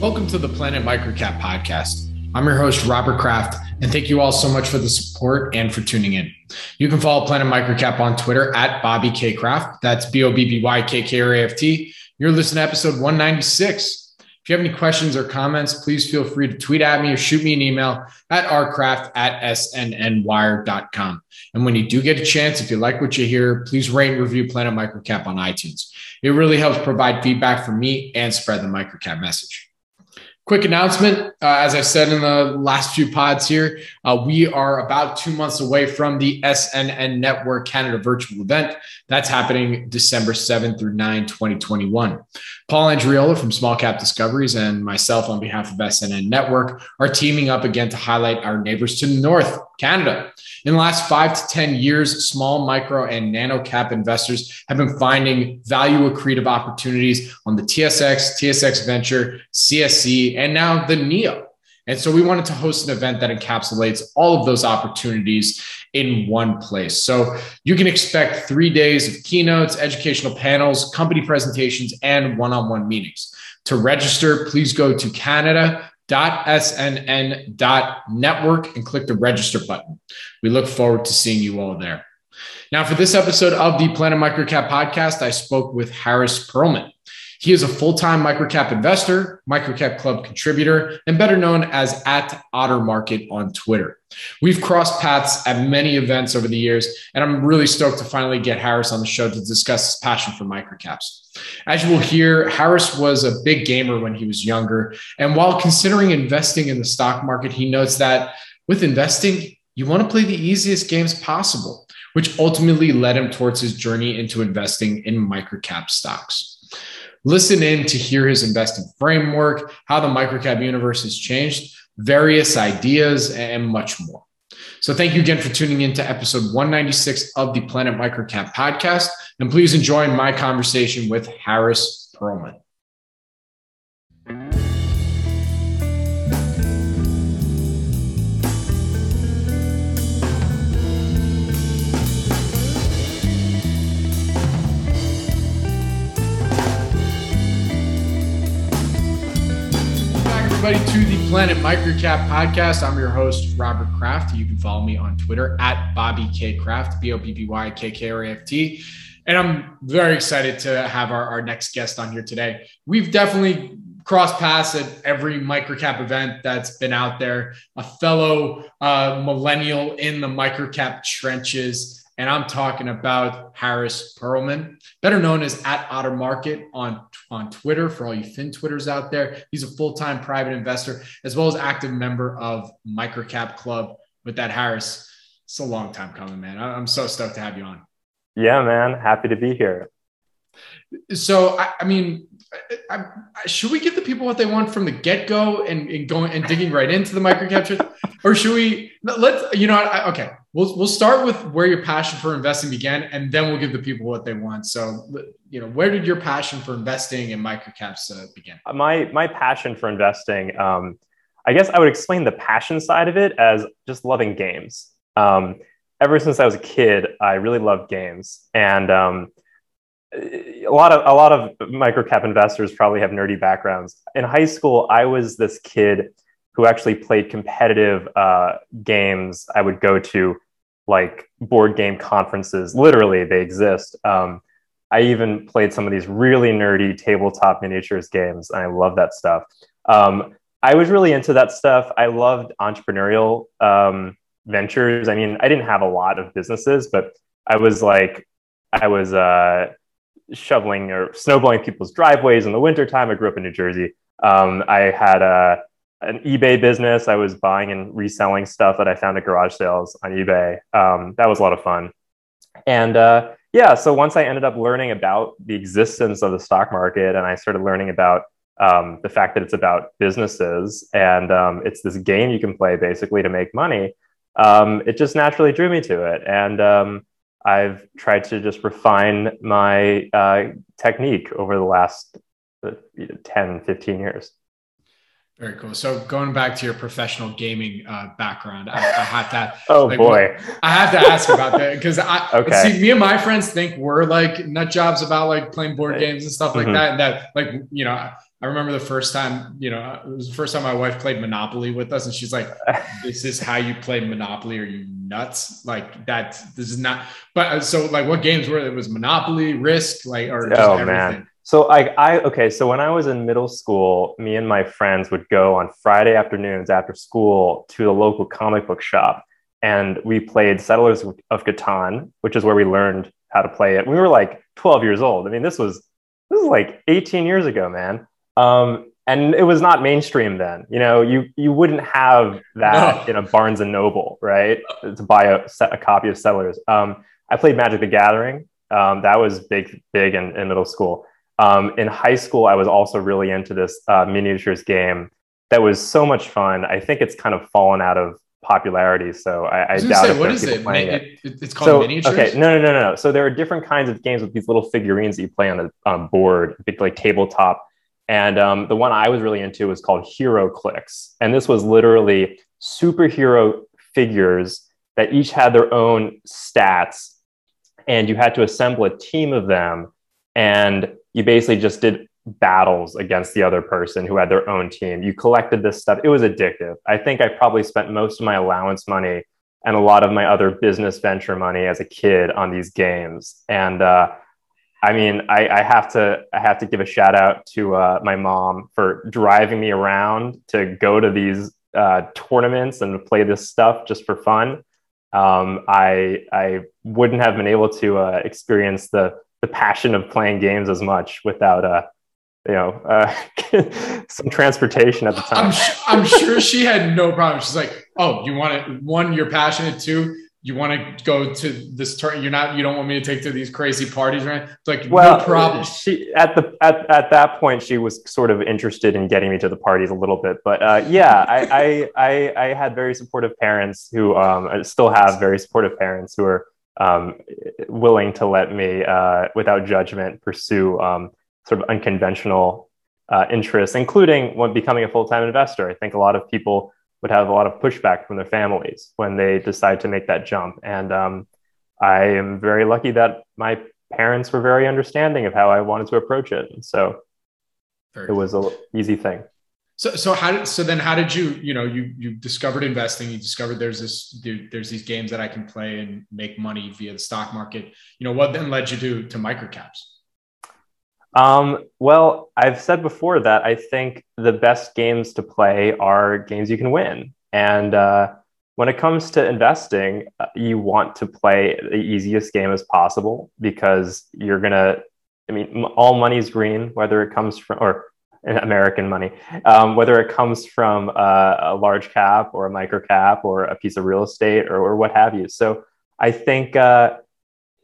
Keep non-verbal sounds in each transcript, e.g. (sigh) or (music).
Welcome to the Planet Microcap podcast. I'm your host, Robert Kraft, and thank you all so much for the support and for tuning in. You can follow Planet Microcap on Twitter at Bobby K Kraft. That's B O B B Y K K R A F T. You're listening to episode 196. If you have any questions or comments, please feel free to tweet at me or shoot me an email at rkraft at snnwire.com. And when you do get a chance, if you like what you hear, please rate and review Planet Microcap on iTunes. It really helps provide feedback for me and spread the microcap message. Quick announcement. Uh, as I said in the last few pods here, uh, we are about two months away from the SNN Network Canada virtual event. That's happening December 7th through 9, 2021. Paul Andreola from Small Cap Discoveries and myself on behalf of SNN Network are teaming up again to highlight our neighbors to the north, Canada. In the last five to 10 years, small, micro, and nano cap investors have been finding value accretive opportunities on the TSX, TSX Venture, CSE, and now the NEO. And so we wanted to host an event that encapsulates all of those opportunities in one place. So you can expect three days of keynotes, educational panels, company presentations, and one on one meetings. To register, please go to Canada .snn.network and click the register button. We look forward to seeing you all there. Now, for this episode of the Planet Microcap podcast, I spoke with Harris Perlman. He is a full time microcap investor, microcap club contributor, and better known as at Otter Market on Twitter. We've crossed paths at many events over the years, and I'm really stoked to finally get Harris on the show to discuss his passion for microcaps. As you will hear, Harris was a big gamer when he was younger. And while considering investing in the stock market, he notes that with investing, you want to play the easiest games possible, which ultimately led him towards his journey into investing in microcap stocks. Listen in to hear his investing framework, how the microcap universe has changed, various ideas, and much more. So, thank you again for tuning in to episode 196 of the Planet Microcap podcast. And please enjoy my conversation with Harris Perlman. Everybody, to the Planet Microcap podcast. I'm your host, Robert Kraft. You can follow me on Twitter at Bobby K Kraft, B O B B Y K K R A F T. And I'm very excited to have our, our next guest on here today. We've definitely crossed paths at every microcap event that's been out there. A fellow uh, millennial in the microcap trenches and I'm talking about Harris Perlman, better known as at Otter Market on, on Twitter for all you fin Twitters out there. He's a full time private investor as well as active member of Microcap Club. With that, Harris, it's a long time coming, man. I'm so stoked to have you on. Yeah, man. Happy to be here. So, I, I mean, I, I, should we give the people what they want from the get go and, and, going and digging right into the microcap, or should we let's you know I, okay we'll we'll start with where your passion for investing began, and then we'll give the people what they want. So you know where did your passion for investing in microcaps uh, begin? My my passion for investing, um, I guess I would explain the passion side of it as just loving games. Um, ever since I was a kid, I really loved games, and um, a lot of a lot of microcap investors probably have nerdy backgrounds. In high school, I was this kid who actually played competitive uh, games. I would go to like board game conferences. Literally, they exist. Um, I even played some of these really nerdy tabletop miniatures games, and I love that stuff. Um, I was really into that stuff. I loved entrepreneurial um, ventures. I mean, I didn't have a lot of businesses, but I was like, I was uh, shoveling or snowblowing people's driveways in the wintertime. I grew up in New Jersey. Um, I had a, an eBay business. I was buying and reselling stuff that I found at garage sales on eBay. Um, that was a lot of fun. And uh, yeah, so once I ended up learning about the existence of the stock market and I started learning about um, the fact that it's about businesses and um, it's this game you can play basically to make money, um, it just naturally drew me to it. And um, I've tried to just refine my uh, technique over the last uh, 10, 15 years. Very cool. So going back to your professional gaming uh, background, I, I have to. (laughs) oh like, boy, I have to ask about that because I (laughs) okay. see me and my friends think we're like nut jobs about like playing board games and stuff like mm-hmm. that. And that like you know, I remember the first time you know it was the first time my wife played Monopoly with us, and she's like, (laughs) "This is how you play Monopoly? Are you nuts? Like that? This is not." But uh, so like, what games were it? Was Monopoly, Risk, like or oh everything? man so I, I okay. So when I was in middle school, me and my friends would go on Friday afternoons after school to the local comic book shop, and we played Settlers of Catan, which is where we learned how to play it. We were like 12 years old. I mean, this was this is like 18 years ago, man. Um, and it was not mainstream then. You know, you you wouldn't have that no. in a Barnes and Noble, right? To buy a, a copy of Settlers. Um, I played Magic the Gathering. Um, that was big, big in, in middle school. Um, in high school, I was also really into this uh, miniatures game that was so much fun. I think it's kind of fallen out of popularity, so I, I, I doubt say, what is it? it. it. It's called so, miniatures. Okay, no, no, no, no. So there are different kinds of games with these little figurines that you play on a um, board, like tabletop. And um, the one I was really into was called HeroClix, and this was literally superhero figures that each had their own stats, and you had to assemble a team of them and you basically just did battles against the other person who had their own team. You collected this stuff. It was addictive. I think I probably spent most of my allowance money and a lot of my other business venture money as a kid on these games. And uh, I mean, I, I, have to I have to give a shout out to uh, my mom for driving me around to go to these uh, tournaments and play this stuff just for fun. Um, I I wouldn't have been able to uh, experience the the passion of playing games as much without uh you know uh, (laughs) some transportation at the time. I'm, I'm sure she had no problem. She's like, "Oh, you want it? One, you're passionate. Two, you want to go to this turn. You're not. You don't want me to take to these crazy parties, right? It's like well, no problem. She at the at, at that point she was sort of interested in getting me to the parties a little bit, but uh, yeah, I, I, I I had very supportive parents who um, still have very supportive parents who are um, willing to let me, uh, without judgment, pursue um, sort of unconventional uh, interests, including when becoming a full time investor. I think a lot of people would have a lot of pushback from their families when they decide to make that jump. And um, I am very lucky that my parents were very understanding of how I wanted to approach it. And so very it was an easy thing. So, so how so then how did you, you know, you, you discovered investing, you discovered there's this, there's these games that I can play and make money via the stock market. You know, what then led you to, to microcaps? Um, well, I've said before that I think the best games to play are games you can win. And, uh, when it comes to investing, uh, you want to play the easiest game as possible because you're to, I mean, all money's green, whether it comes from, or (laughs) American money, um, whether it comes from uh, a large cap or a micro cap or a piece of real estate or, or what have you. So I think uh,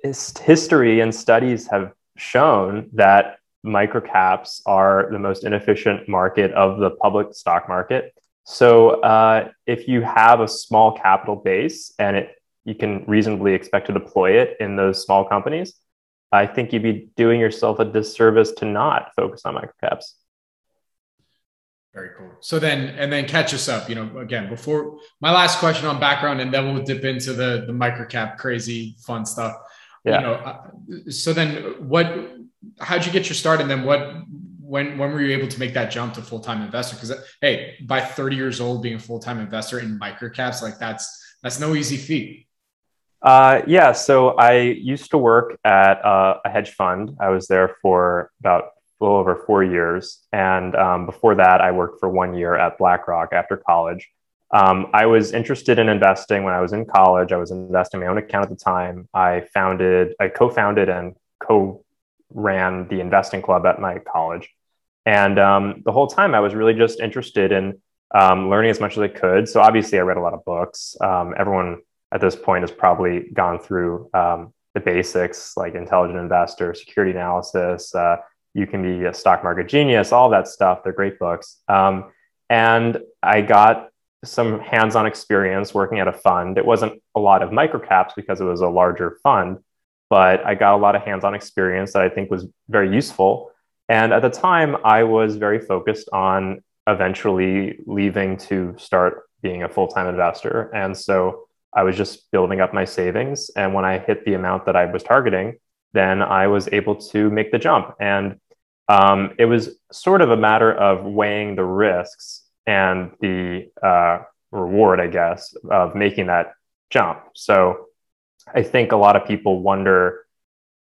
history and studies have shown that microcaps are the most inefficient market of the public stock market. So uh, if you have a small capital base and it, you can reasonably expect to deploy it in those small companies, I think you'd be doing yourself a disservice to not focus on microcaps. Very cool. So then, and then catch us up. You know, again, before my last question on background, and then we'll dip into the the microcap crazy fun stuff. Yeah. You know, uh, so then what? How'd you get your start, and then what? When when were you able to make that jump to full time investor? Because hey, by 30 years old, being a full time investor in microcaps, like that's that's no easy feat. Uh, yeah. So I used to work at uh, a hedge fund. I was there for about little over four years. And um, before that, I worked for one year at BlackRock after college. Um, I was interested in investing when I was in college. I was investing my own account at the time. I founded, I co-founded and co-ran the investing club at my college. And um, the whole time, I was really just interested in um, learning as much as I could. So obviously, I read a lot of books. Um, everyone at this point has probably gone through um, the basics like intelligent investor, security analysis. Uh, you can be a stock market genius, all that stuff. They're great books. Um, and I got some hands on experience working at a fund. It wasn't a lot of microcaps because it was a larger fund, but I got a lot of hands on experience that I think was very useful. And at the time, I was very focused on eventually leaving to start being a full time investor. And so I was just building up my savings. And when I hit the amount that I was targeting, then I was able to make the jump. And um, it was sort of a matter of weighing the risks and the uh, reward, I guess, of making that jump. So I think a lot of people wonder,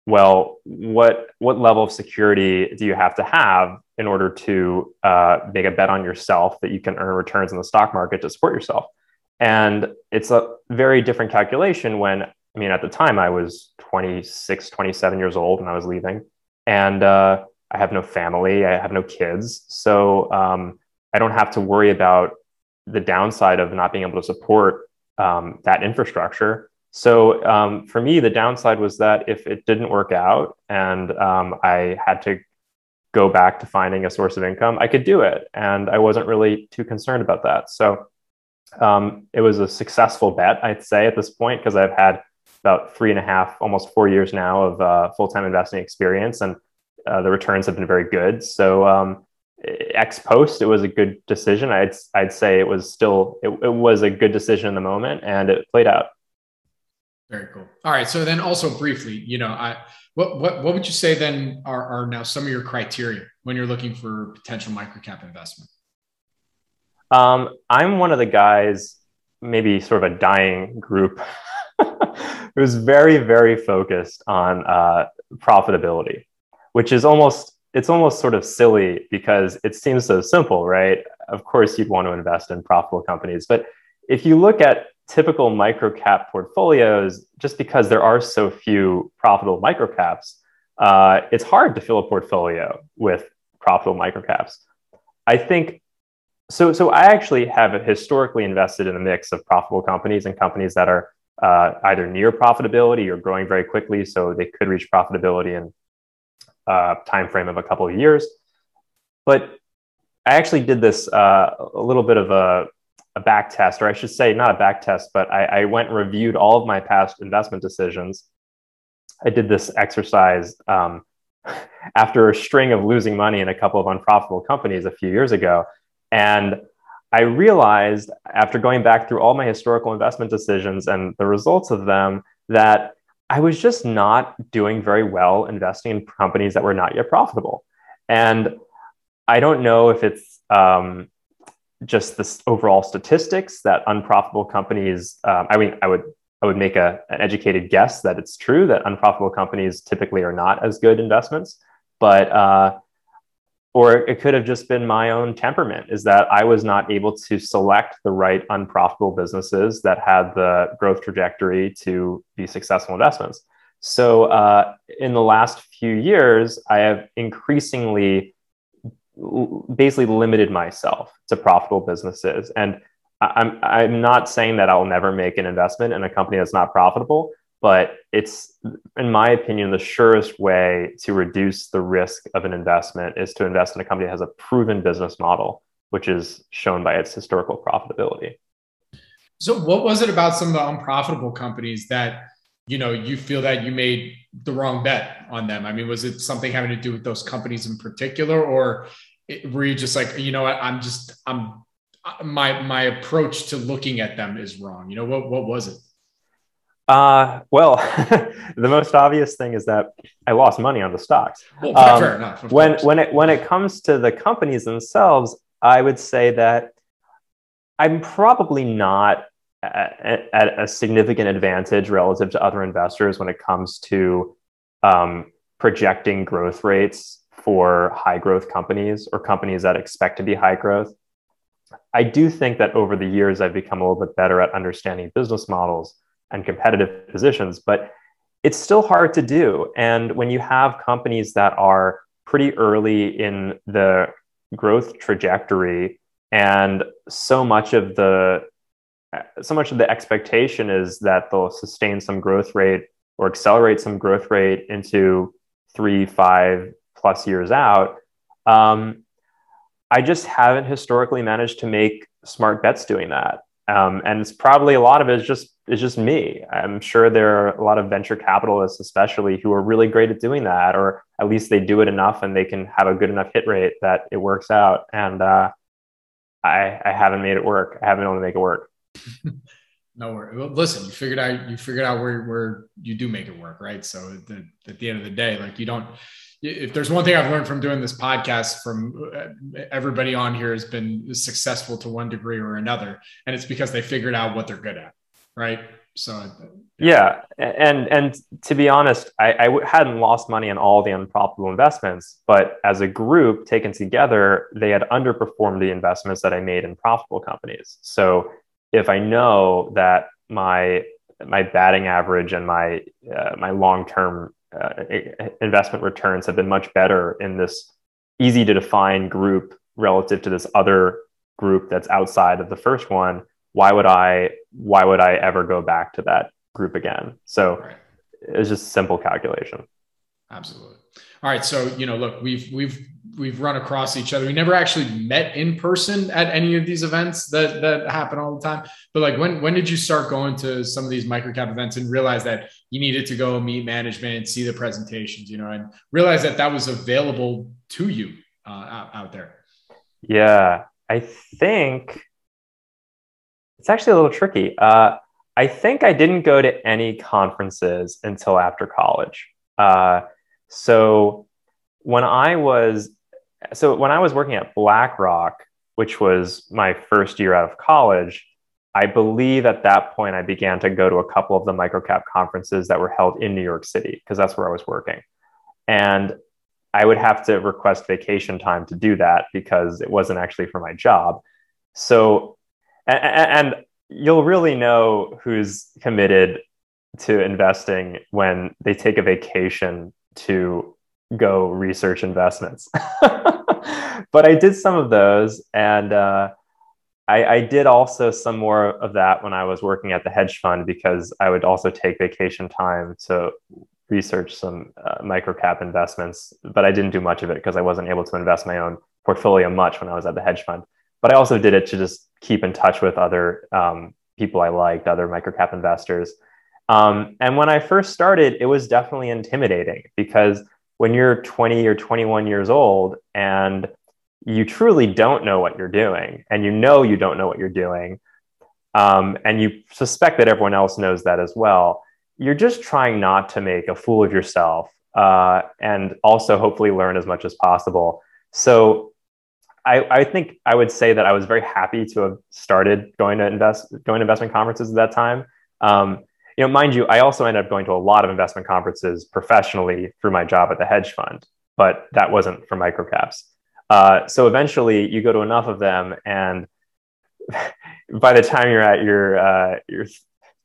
well, what what level of security do you have to have in order to uh, make a bet on yourself that you can earn returns in the stock market to support yourself? And it's a very different calculation when, I mean, at the time I was 26, 27 years old and I was leaving. And uh, I have no family, I have no kids. So um, I don't have to worry about the downside of not being able to support um, that infrastructure. So um, for me, the downside was that if it didn't work out and um, I had to go back to finding a source of income, I could do it. And I wasn't really too concerned about that. So um, it was a successful bet, I'd say, at this point, because I've had about three and a half, almost four years now of uh, full time investing experience. And uh, the returns have been very good. So um, ex post, it was a good decision. I'd I'd say it was still it, it was a good decision in the moment, and it played out. Very cool. All right. So then, also briefly, you know, I what what what would you say then are are now some of your criteria when you're looking for potential microcap investment? Um, I'm one of the guys, maybe sort of a dying group, (laughs) who's very very focused on uh, profitability which is almost it's almost sort of silly because it seems so simple, right? Of course, you'd want to invest in profitable companies, but if you look at typical microcap portfolios, just because there are so few profitable microcaps, uh, it's hard to fill a portfolio with profitable microcaps. I think so. So I actually have historically invested in a mix of profitable companies and companies that are uh, either near profitability or growing very quickly, so they could reach profitability in uh, time frame of a couple of years. But I actually did this uh, a little bit of a, a, back test, or I should say, not a back test, but I, I, went and reviewed all of my past investment decisions. I did this exercise um, (laughs) after a string of losing money in a couple of unprofitable companies a few years ago. And I realized after going back through all my historical investment decisions and the results of them that I was just not doing very well investing in companies that were not yet profitable. And I don't know if it's um, just the overall statistics that unprofitable companies. Um, I mean, I would I would make a, an educated guess that it's true that unprofitable companies typically are not as good investments, but uh, or it could have just been my own temperament is that I was not able to select the right unprofitable businesses that had the growth trajectory to be successful investments. So, uh, in the last few years, I have increasingly basically limited myself to profitable businesses. And I'm, I'm not saying that I'll never make an investment in a company that's not profitable, but it's in my opinion the surest way to reduce the risk of an investment is to invest in a company that has a proven business model which is shown by its historical profitability. So what was it about some of the unprofitable companies that you know you feel that you made the wrong bet on them? I mean was it something having to do with those companies in particular or were you just like you know what i'm just i'm my my approach to looking at them is wrong? You know what what was it uh, well, (laughs) the most obvious thing is that I lost money on the stocks. Well, um, fair enough. When course. when it when it comes to the companies themselves, I would say that I'm probably not at, at a significant advantage relative to other investors when it comes to um, projecting growth rates for high growth companies or companies that expect to be high growth. I do think that over the years, I've become a little bit better at understanding business models and competitive positions, but it's still hard to do. And when you have companies that are pretty early in the growth trajectory and so much of the so much of the expectation is that they'll sustain some growth rate or accelerate some growth rate into three, five plus years out. Um, I just haven't historically managed to make smart bets doing that. Um, and it's probably a lot of it is just is just me. I'm sure there are a lot of venture capitalists, especially, who are really great at doing that, or at least they do it enough and they can have a good enough hit rate that it works out. And uh, I, I haven't made it work. I haven't been able to make it work. (laughs) no worry. Well, listen, you figured out you figured out where where you do make it work, right? So the, at the end of the day, like you don't if there's one thing I've learned from doing this podcast from uh, everybody on here has been successful to one degree or another. And it's because they figured out what they're good at. Right. So yeah. And, and to be honest, I I w- hadn't lost money on all the unprofitable investments, but as a group taken together, they had underperformed the investments that I made in profitable companies. So if I know that my, my batting average and my, uh, my long-term uh, investment returns have been much better in this easy to define group relative to this other group that's outside of the first one why would i why would i ever go back to that group again so right. it's just simple calculation absolutely all right so you know look we've we've we've run across each other. We never actually met in person at any of these events that that happen all the time. But like when when did you start going to some of these microcap events and realize that you needed to go meet management and see the presentations, you know, and realize that that was available to you uh, out, out there? Yeah, I think it's actually a little tricky. Uh, I think I didn't go to any conferences until after college. Uh, so when I was so when I was working at BlackRock, which was my first year out of college, I believe at that point I began to go to a couple of the microcap conferences that were held in New York City because that's where I was working. And I would have to request vacation time to do that because it wasn't actually for my job. So, and, and you'll really know who's committed to investing when they take a vacation to go research investments. (laughs) but I did some of those, and uh, I, I, did also some more of that when I was working at the hedge fund because I would also take vacation time to research some uh, microcap investments. But I didn't do much of it because I wasn't able to invest my own portfolio much when I was at the hedge fund. But I also did it to just keep in touch with other um, people I liked, other microcap investors. Um, and when I first started, it was definitely intimidating because when you're 20 or 21 years old and you truly don't know what you're doing and you know you don't know what you're doing um, and you suspect that everyone else knows that as well you're just trying not to make a fool of yourself uh, and also hopefully learn as much as possible so I, I, think i would say that i was very happy to have started going to invest going to investment conferences at that time um, you know, mind you, I also ended up going to a lot of investment conferences professionally through my job at the hedge fund, but that wasn't for microcaps. Uh, so eventually, you go to enough of them, and (laughs) by the time you're at your uh, your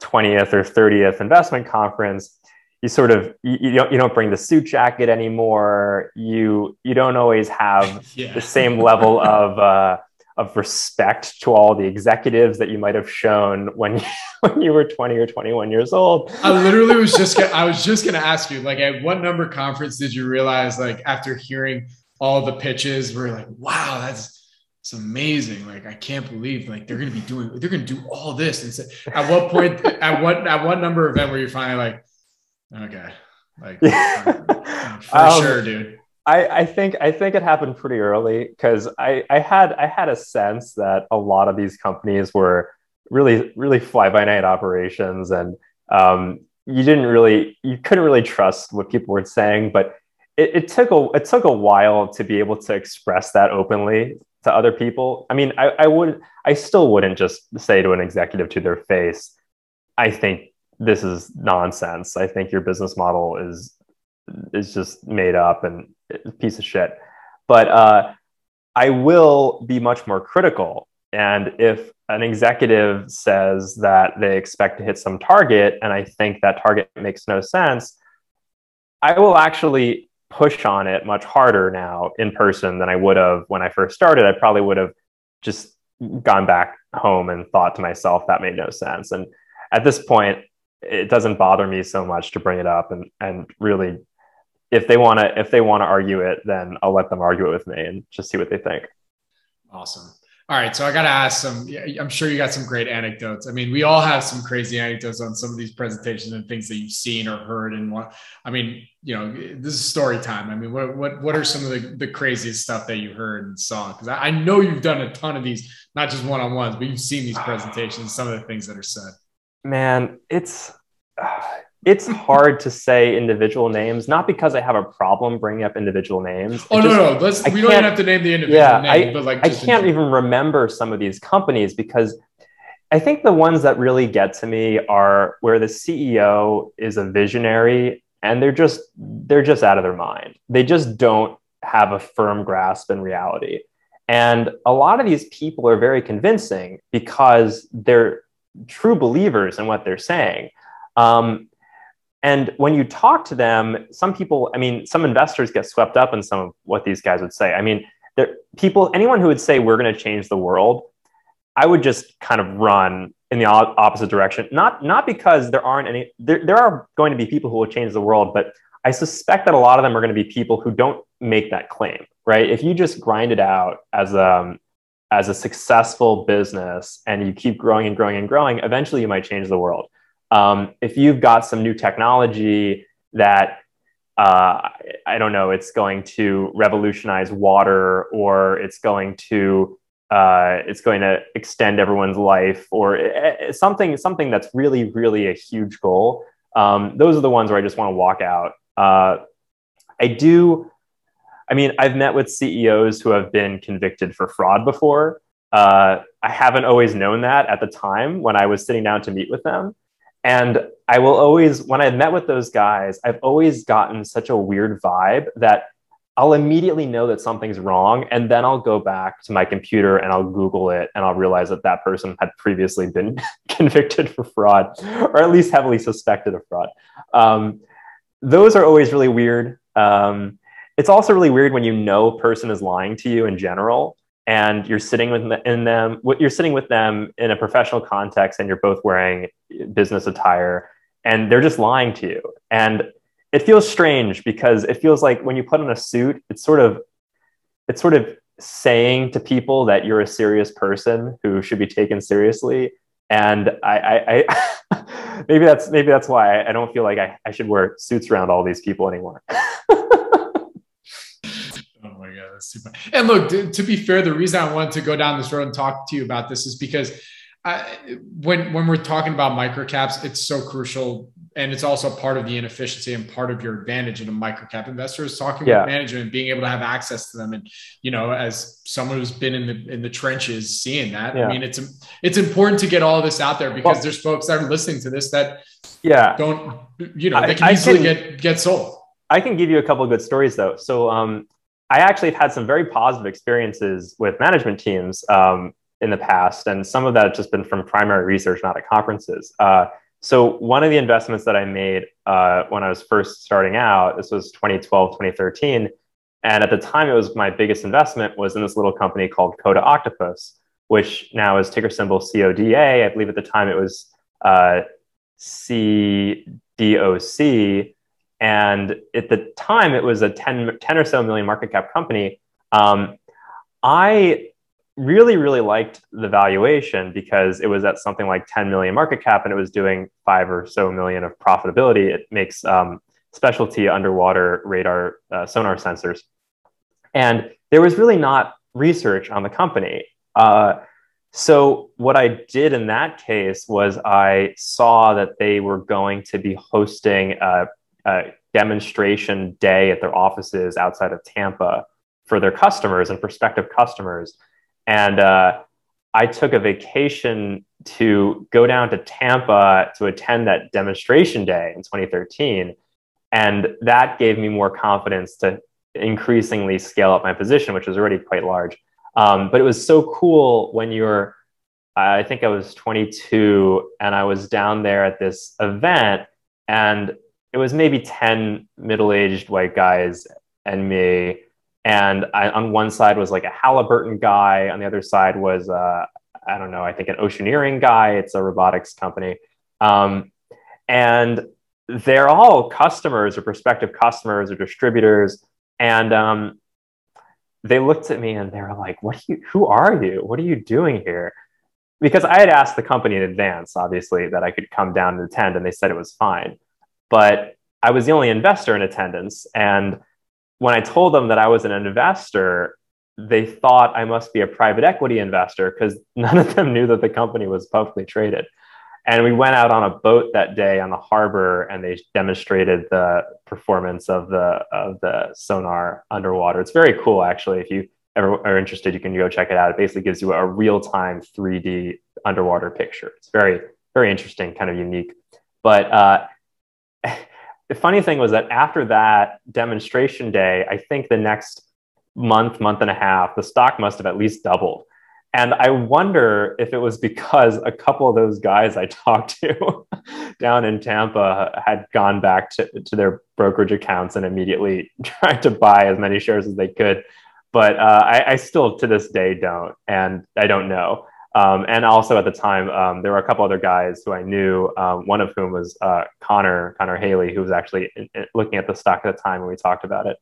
20th or 30th investment conference, you sort of you, you, don't you don't bring the suit jacket anymore. You you don't always have (laughs) yeah. the same level of uh, of respect to all the executives that you might have shown when you, (laughs) when you were 20 or 21 years old. I literally was just gonna, I was just going to ask you like at what number conference did you realize like after hearing all the pitches we're like wow that's it's amazing like I can't believe like they're going to be doing they're going to do all this and so, at what point at what at what number event were you finally like okay. Like (laughs) for um, sure dude. I, I think I think it happened pretty early because I, I had I had a sense that a lot of these companies were really really fly by night operations and um, you didn't really you couldn't really trust what people were saying but it, it took a it took a while to be able to express that openly to other people. I mean I, I would I still wouldn't just say to an executive to their face I think this is nonsense I think your business model is is just made up and piece of shit. But uh, I will be much more critical. And if an executive says that they expect to hit some target, and I think that target makes no sense, I will actually push on it much harder now in person than I would have when I first started. I probably would have just gone back home and thought to myself that made no sense. And at this point, it doesn't bother me so much to bring it up and and really if they want to if they want to argue it then i'll let them argue it with me and just see what they think. Awesome. All right so i got to ask some i'm sure you got some great anecdotes. I mean we all have some crazy anecdotes on some of these presentations and things that you've seen or heard and what i mean you know this is story time. I mean what what, what are some of the, the craziest stuff that you heard and saw? Because I, I know you've done a ton of these not just one-on-ones but you've seen these ah. presentations some of the things that are said man it's (sighs) it's hard to say individual names, not because I have a problem bringing up individual names. Oh, just, no, no. Let's, we don't even have to name the individual yeah, name, I, but like, I can't even remember some of these companies because I think the ones that really get to me are where the CEO is a visionary and they're just, they're just out of their mind. They just don't have a firm grasp in reality. And a lot of these people are very convincing because they're true believers in what they're saying. Um, and when you talk to them, some people, I mean, some investors get swept up in some of what these guys would say. I mean, there, people, anyone who would say we're going to change the world, I would just kind of run in the opposite direction. Not not because there aren't any. There, there are going to be people who will change the world, but I suspect that a lot of them are going to be people who don't make that claim. Right? If you just grind it out as a um, as a successful business and you keep growing and growing and growing, eventually you might change the world. Um, if you've got some new technology that uh, I don't know, it's going to revolutionize water, or it's going to uh, it's going to extend everyone's life, or something something that's really really a huge goal. Um, those are the ones where I just want to walk out. Uh, I do. I mean, I've met with CEOs who have been convicted for fraud before. Uh, I haven't always known that at the time when I was sitting down to meet with them. And I will always, when I met with those guys, I've always gotten such a weird vibe that I'll immediately know that something's wrong. And then I'll go back to my computer and I'll Google it and I'll realize that that person had previously been (laughs) convicted for fraud or at least heavily suspected of fraud. Um, those are always really weird. Um, it's also really weird when you know a person is lying to you in general and you're sitting with in them you're sitting with them in a professional context and you're both wearing business attire and they're just lying to you. And it feels strange because it feels like when you put on a suit it's sort of it's sort of saying to people that you're a serious person who should be taken seriously. And I, I, I (laughs) maybe that's maybe that's why I don't feel like I, I should wear suits around all these people anymore (laughs) super. And look, to, to, be fair, the reason I wanted to go down this road and talk to you about this is because I, when when we're talking about microcaps, it's so crucial, and it's also part of the inefficiency and part of your advantage in a microcap investor is talking yeah. with management, being able to have access to them, and you know, as someone who's been in the in the trenches, seeing that, yeah. I mean, it's it's important to get all this out there because well, there's folks that are listening to this that yeah don't you know they can I, easily I can, get get sold. I can give you a couple of good stories though. So um, I actually have had some very positive experiences with management teams um, in the past, and some of that has just been from primary research, not at conferences. Uh, so one of the investments that I made uh, when I was first starting out, this was 2012, 2013, and at the time it was my biggest investment was in this little company called Coda Octopus, which now is ticker symbol CODA. I believe at the time it was uh, CDOC. And at the time, it was a 10, 10 or so million market cap company. Um, I really, really liked the valuation because it was at something like 10 million market cap and it was doing five or so million of profitability. It makes um, specialty underwater radar uh, sonar sensors. And there was really not research on the company. Uh, so, what I did in that case was I saw that they were going to be hosting a a demonstration day at their offices outside of Tampa for their customers and prospective customers. And uh, I took a vacation to go down to Tampa to attend that demonstration day in 2013. And that gave me more confidence to increasingly scale up my position, which was already quite large. Um, but it was so cool when you're, I think I was 22 and I was down there at this event and it was maybe 10 middle-aged white guys and me and I, on one side was like a halliburton guy on the other side was uh, i don't know i think an oceaneering guy it's a robotics company um, and they're all customers or prospective customers or distributors. And um, they looked at me and they were like, "What? You, who are you? What are you doing here?" Because I had asked the company in advance, obviously, that I could come down and attend, and they said it was fine. But I was the only investor in attendance, and when I told them that I was an investor, they thought I must be a private equity investor because (laughs) none of them knew that the company was publicly traded. And we went out on a boat that day on the harbor, and they demonstrated the performance of the of the sonar underwater. It's very cool, actually. If you ever are interested, you can go check it out. It basically gives you a real time 3D underwater picture. It's very very interesting, kind of unique. But uh, the funny thing was that after that demonstration day, I think the next month, month and a half, the stock must have at least doubled. And I wonder if it was because a couple of those guys I (laughs) talked to (laughs) down in Tampa had gone back to, to their brokerage accounts and immediately (laughs) tried to buy as many shares as they could. But uh, I, I, still to this day don't, and I don't know. Um, and also at the time, um, there were a couple other guys who I knew, um, one of whom was uh, Connor, Connor Haley, who was actually in, in looking at the stock at the time when we talked about it,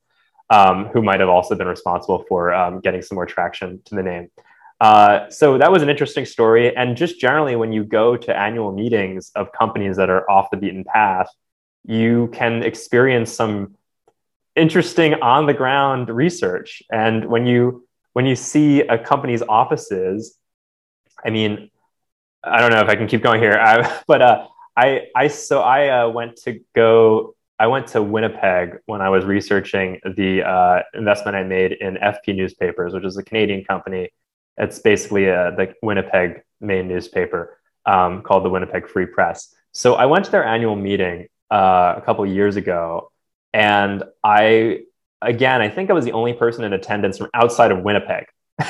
um, who might have also been responsible for um, getting some more traction to the name. Uh, so that was an interesting story. And just generally, when you go to annual meetings of companies that are off the beaten path, you can experience some interesting on the ground research. And when you when you see a company's offices I mean, I don't know if I can keep going here, I, (laughs) but uh, I, I, so I uh, went to go, I went to Winnipeg when I was researching the uh, investment I made in FP Newspapers, which is a Canadian company. It's basically uh, the Winnipeg main newspaper um, called the Winnipeg Free Press. So I went to their annual meeting uh, a couple years ago, and I, again, I think I was the only person in attendance from outside of Winnipeg. (laughs)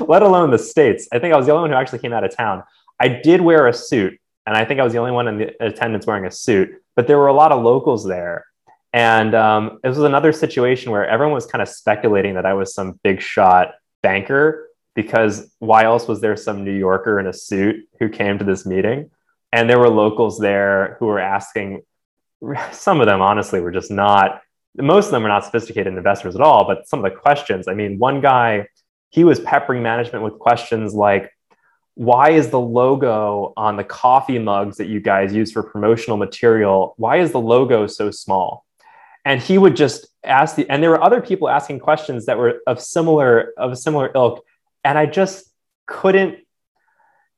(laughs) let alone the States. I think I was the only one who actually came out of town. I did wear a suit, and I think I was the only one in the attendance wearing a suit, but there were a lot of locals there. And um, this was another situation where everyone was kind of speculating that I was some big shot banker because why else was there some New Yorker in a suit who came to this meeting? And there were locals there who were asking, (laughs) some of them honestly were just not, most of them are not sophisticated investors at all, but some of the questions, I mean, one guy he was peppering management with questions like, why is the logo on the coffee mugs that you guys use for promotional material why is the logo so small? And he would just ask the and there were other people asking questions that were of similar of a similar ilk. And i just couldn't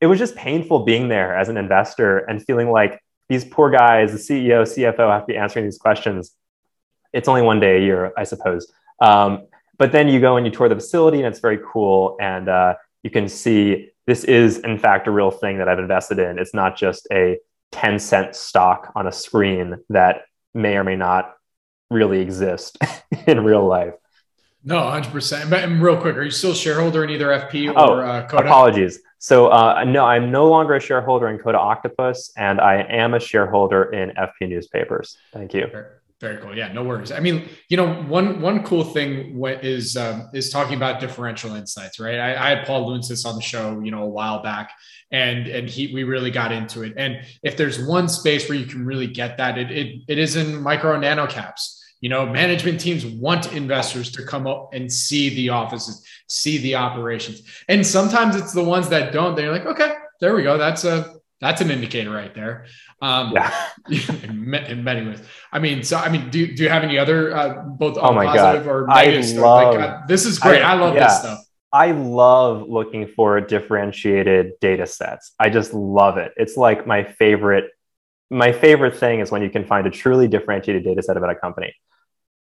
it was just painful being there as an investor and feeling like these poor guys the ceo cfo have to be answering these questions. It's only one day a year i suppose. Um, but then you go and you tour the facility, and it's very cool. And uh, you can see this is, in fact, a real thing that I've invested in. It's not just a 10 cent stock on a screen that may or may not really exist (laughs) in real life. No, 100%. But real quick, are you still a shareholder in either FP or oh, uh, Coda? Apologies. So, uh, no, I'm no longer a shareholder in Coda Octopus, and I am a shareholder in FP Newspapers. Thank you. Very cool. Yeah, no worries. I mean, you know, one one cool thing is um, is talking about differential insights, right? I, I had Paul Lountzis on the show, you know, a while back, and and he we really got into it. And if there's one space where you can really get that, it it, it is in micro nano caps. You know, management teams want investors to come up and see the offices, see the operations, and sometimes it's the ones that don't. They're like, okay, there we go. That's a that's an indicator right there. Um, yeah. (laughs) in, in, many ways. I mean, so I mean, do, do you have any other uh, both oh my positive God. or negative I stuff? Love, like, uh, this is great. I, I love yeah. this stuff. I love looking for differentiated data sets. I just love it. It's like my favorite. My favorite thing is when you can find a truly differentiated data set about a company.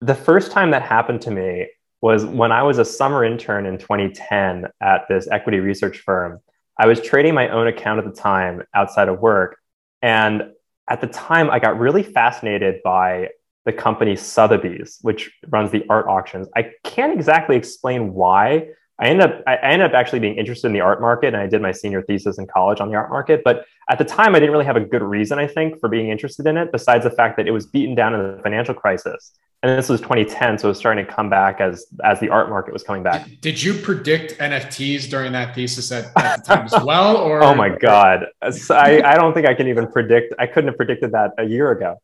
The first time that happened to me was when I was a summer intern in 2010 at this equity research firm I was trading my own account at the time outside of work. And at the time, I got really fascinated by the company Sotheby's, which runs the art auctions. I can't exactly explain why, I ended up I ended up actually being interested in the art market, and I did my senior thesis in college on the art market. But at the time, I didn't really have a good reason, I think, for being interested in it, besides the fact that it was beaten down in the financial crisis. And this was 2010, so it was starting to come back as as the art market was coming back. Did you predict NFTs during that thesis at, at the time as well? Or (laughs) oh my god, so I I don't think I can even predict. I couldn't have predicted that a year ago.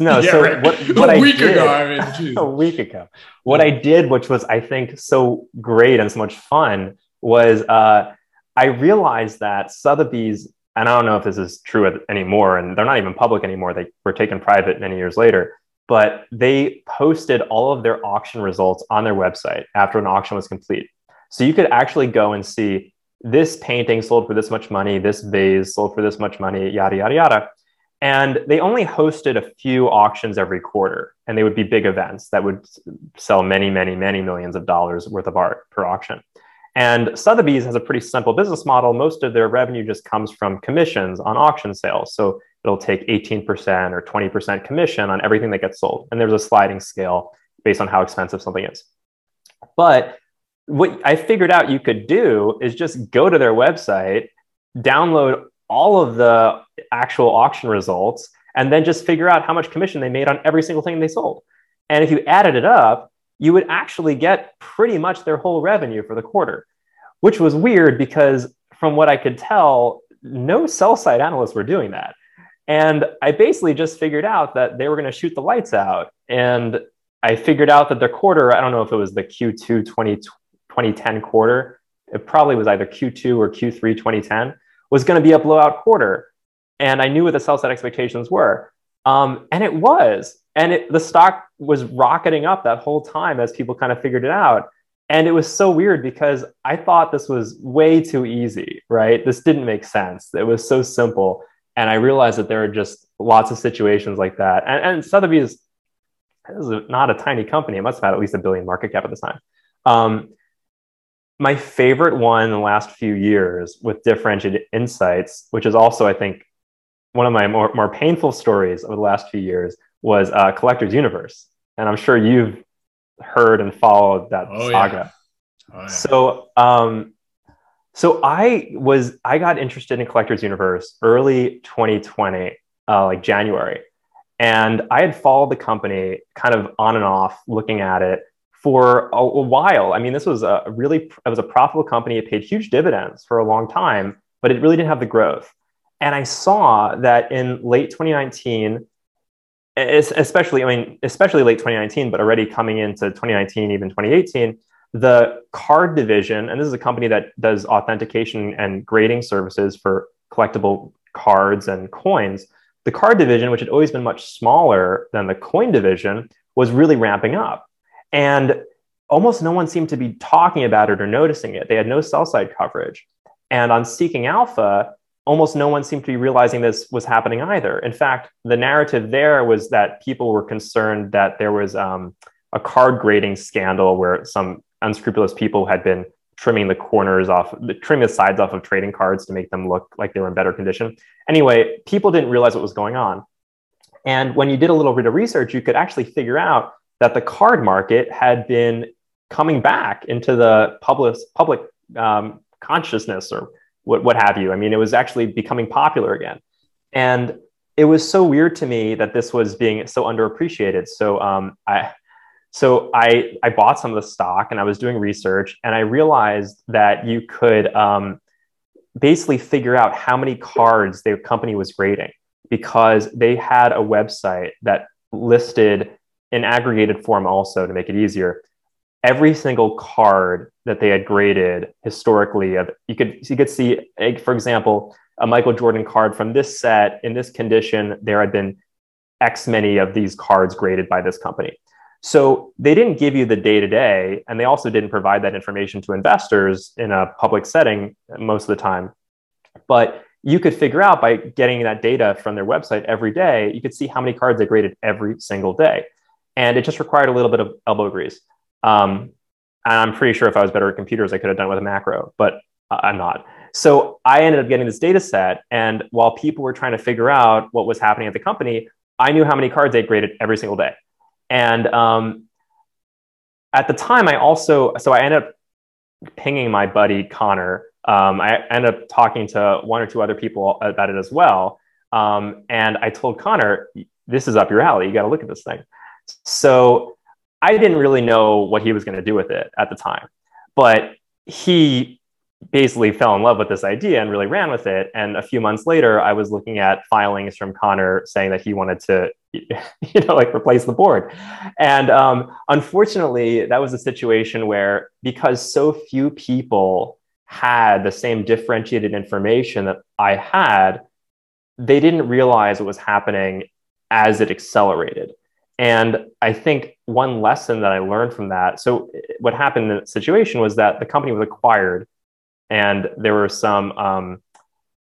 No, yeah, so right. what, (laughs) what a week did, ago, I mean, (laughs) a week ago, what I did, which was I think so great and so much fun, was uh, I realized that Sotheby's, and I don't know if this is true anymore, and they're not even public anymore. They were taken private many years later, but they posted all of their auction results on their website after an auction was complete. So you could actually go and see this painting sold for this much money, this vase sold for this much money, yada yada yada. And they only hosted a few auctions every quarter, and they would be big events that would sell many, many, many millions of dollars worth of art per auction. And Sotheby's has a pretty simple business model. Most of their revenue just comes from commissions on auction sales. So it'll take 18% or 20% commission on everything that gets sold. And there's a sliding scale based on how expensive something is. But what I figured out you could do is just go to their website, download all of the actual auction results, and then just figure out how much commission they made on every single thing they sold. And if you added it up, you would actually get pretty much their whole revenue for the quarter, which was weird because from what I could tell, no sell side analysts were doing that. And I basically just figured out that they were going to shoot the lights out. And I figured out that their quarter, I don't know if it was the Q2 20, 2010 quarter, it probably was either Q2 or Q3 2010, was going to be a blowout quarter. And I knew what the sell side expectations were. Um, and it was. And it, the stock was rocketing up that whole time as people kind of figured it out. And it was so weird because I thought this was way too easy, right? This didn't make sense. It was so simple. And I realized that there are just lots of situations like that. And, and Sotheby's is not a tiny company. It must have had at least a billion market cap at the time. Um, my favorite one in the last few years with differentiated insights, which is also, I think, one of my more, more painful stories over the last few years, was uh, Collectors Universe. And I'm sure you've heard and followed that oh, saga. Yeah. Oh, yeah. So, um, so I was I got interested in Collectors Universe early 2020, uh, like January, and I had followed the company kind of on and off, looking at it for a, a while. I mean, this was a really it was a profitable company. It paid huge dividends for a long time, but it really didn't have the growth. And I saw that in late 2019, especially I mean, especially late 2019, but already coming into 2019, even 2018 the card division, and this is a company that does authentication and grading services for collectible cards and coins. The card division, which had always been much smaller than the coin division, was really ramping up. And almost no one seemed to be talking about it or noticing it. They had no sell side coverage. And on Seeking Alpha, almost no one seemed to be realizing this was happening either. In fact, the narrative there was that people were concerned that there was um, a card grading scandal where some unscrupulous people had been trimming the corners off, trimming the sides off of trading cards to make them look like they were in better condition. Anyway, people didn't realize what was going on. And when you did a little bit of research, you could actually figure out that the card market had been coming back into the public, public um, consciousness or what, what have you. I mean, it was actually becoming popular again. And it was so weird to me that this was being so underappreciated. So um, I, so I, I bought some of the stock and I was doing research and I realized that you could um, basically figure out how many cards the company was grading because they had a website that listed in aggregated form also to make it easier every single card that they had graded historically of you could you could see for example a michael jordan card from this set in this condition there had been x many of these cards graded by this company so they didn't give you the day to day, and they also didn't provide that information to investors in a public setting most of the time. But you could figure out by getting that data from their website every day, you could see how many cards they graded every single day. And it just required a little bit of elbow grease. Um, and I'm pretty sure if I was better at computers, I could have done it with a macro, but I'm not. So I ended up getting this data set. And while people were trying to figure out what was happening at the company, I knew how many cards they graded every single day. And um, at the time, I also, so I ended up pinging my buddy Connor. Um, I ended up talking to one or two other people about it as well. Um, and I told Connor, this is up your alley. You got to look at this thing. So I didn't really know what he was going to do with it at the time, but he basically fell in love with this idea and really ran with it. And a few months later, I was looking at filings from Connor saying that he wanted to, (laughs) you know, like replace the board. And um, unfortunately, that was a situation where because so few people had the same differentiated information that I had, they didn't realize what was happening as it accelerated. And I think one lesson that I learned from that so, what happened in the situation was that the company was acquired, and there were some, um,